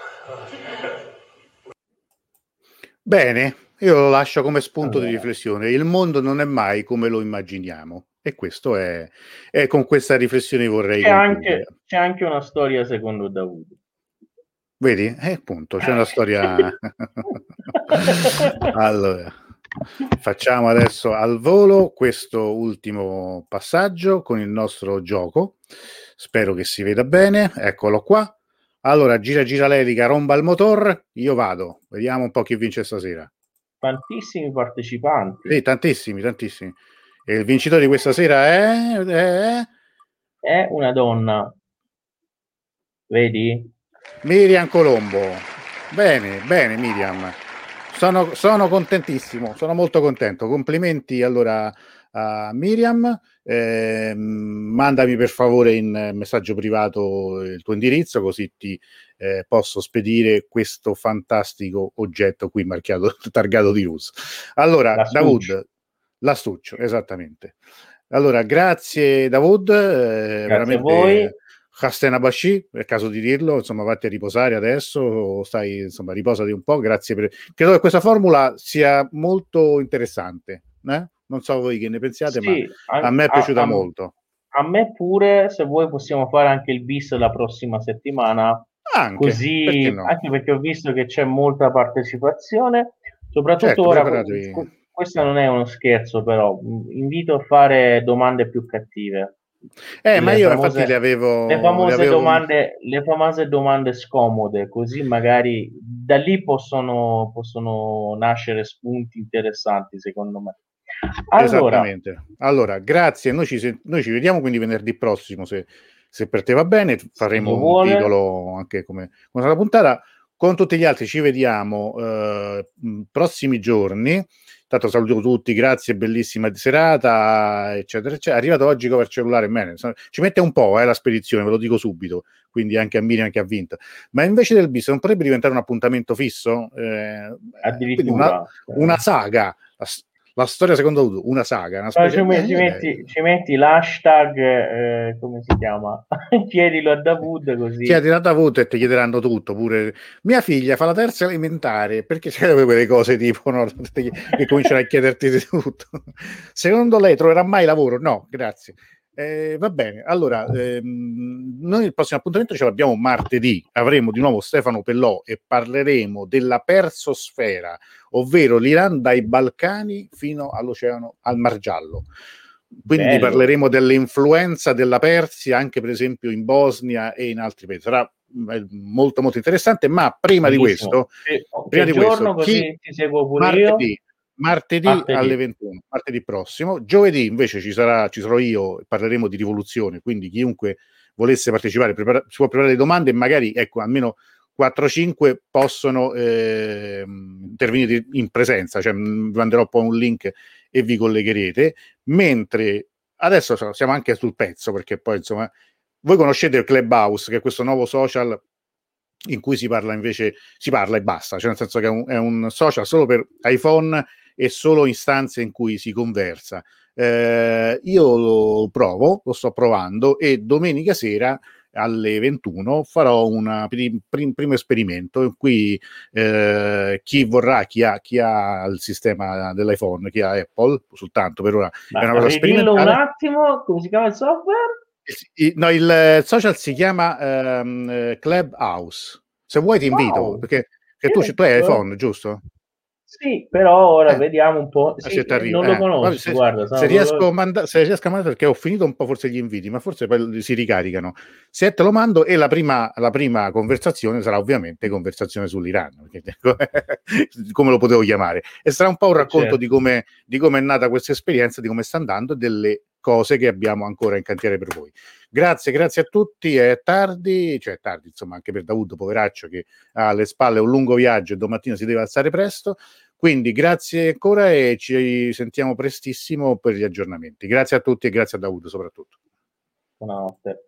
Bene, io lo lascio come spunto di riflessione. Il mondo non è mai come lo immaginiamo. E questo è, è con questa riflessione vorrei... C'è anche, c'è anche, una storia secondo Davuto. Vedi? Eh, appunto, c'è una storia... allora, facciamo adesso al volo questo ultimo passaggio con il nostro gioco. Spero che si veda bene. Eccolo qua. Allora, gira gira l'elica, romba il motor, io vado. Vediamo un po' chi vince stasera. Tantissimi partecipanti. Sì, tantissimi, tantissimi. E il vincitore di questa sera è... È, è una donna. Vedi? Miriam Colombo. Bene, bene Miriam. Sono, sono contentissimo, sono molto contento. Complimenti allora a Miriam. Eh, mandami per favore in messaggio privato il tuo indirizzo così ti eh, posso spedire questo fantastico oggetto qui marchiato targato di Rus. Allora, Davud, L'astuccio, esattamente. Allora, grazie Davud, eh, veramente Bashi, è caso di dirlo, insomma, vatti a riposare adesso, stai, insomma, riposati un po', grazie per... Credo che questa formula sia molto interessante, eh? non so voi che ne pensiate, sì, ma a, a me è piaciuta a, molto. A me pure, se vuoi possiamo fare anche il bis la prossima settimana, anche, così, perché no? anche perché ho visto che c'è molta partecipazione, soprattutto certo, ora, questo non è uno scherzo però, invito a fare domande più cattive. Eh, le ma io famose, infatti le avevo le famose, le avevo... domande, le famose domande scomode, così magari da lì possono, possono nascere spunti interessanti, secondo me. Allora, Esattamente. Allora, grazie. Noi ci, noi ci vediamo quindi venerdì prossimo. Se, se per te va bene, faremo un vuole. titolo anche come, come la puntata. Con tutti gli altri ci vediamo eh, prossimi giorni. Tanto saluto tutti, grazie, bellissima serata, eccetera, eccetera. È arrivato oggi cover cellulare, bene. Ci mette un po' eh, la spedizione, ve lo dico subito, quindi anche a Miriam anche a Vinta. Ma invece del bis non potrebbe diventare un appuntamento fisso? Eh, Addirittura. Una, una saga, la storia secondo Udo, una saga. Una ci, metti, ci, metti, ci, metti, l'hashtag, eh, come si chiama? Chiedilo a Davud così. Chiedilo a Davud e ti chiederanno tutto. Pure mia figlia fa la terza elementare, perché c'è quelle cose tipo no, che cominciano a chiederti di tutto. Secondo lei troverà mai lavoro? No, grazie. Eh, va bene, allora ehm, noi il prossimo appuntamento ce l'abbiamo martedì, avremo di nuovo Stefano Pellò e parleremo della persosfera, ovvero l'Iran dai Balcani fino all'oceano, al Mar Giallo. Quindi Bello. parleremo dell'influenza della Persia anche per esempio in Bosnia e in altri paesi. Sarà molto molto interessante, ma prima Bellissimo. di questo, che, prima di questo, chi, ti seguo pure martedì, io Martedì, martedì, alle 21, martedì prossimo. Giovedì invece ci, sarà, ci sarò io, parleremo di rivoluzione, quindi chiunque volesse partecipare prepara- si può preparare le domande e magari ecco almeno 4-5 possono eh, intervenire in presenza, cioè vi manderò poi un link e vi collegherete, mentre adesso siamo anche sul pezzo perché poi insomma voi conoscete il Clubhouse che è questo nuovo social in cui si parla invece si parla e basta, cioè nel senso che è un, è un social solo per iPhone e solo istanze in cui si conversa. Eh, io lo provo, lo sto provando e domenica sera alle 21 farò un prim, prim, primo esperimento in cui eh, chi vorrà, chi ha, chi ha, il sistema dell'iPhone, chi ha Apple, soltanto per ora Ma è una cosa sperimentale. un attimo, come si chiama il software? Il, no, il social si chiama um, Clubhouse. Se vuoi ti invito, wow. perché, perché tu, tu hai iPhone, giusto? Sì, però ora eh. vediamo un po'. Sì, non lo eh. conosco, se, guarda. Se riesco, a manda- se riesco a mandare, perché ho finito un po' forse gli inviti, ma forse poi si ricaricano. Se te lo mando e la prima, la prima conversazione sarà ovviamente conversazione sull'Iran, perché, come lo potevo chiamare. E sarà un po' un eh, racconto certo. di, come, di come è nata questa esperienza, di come sta andando e delle cose che abbiamo ancora in cantiere per voi. Grazie, grazie a tutti. È tardi, cioè tardi, insomma, anche per Davuto, poveraccio, che ha alle spalle un lungo viaggio e domattina si deve alzare presto. Quindi grazie ancora e ci sentiamo prestissimo per gli aggiornamenti. Grazie a tutti e grazie a Davuto soprattutto. Buonanotte.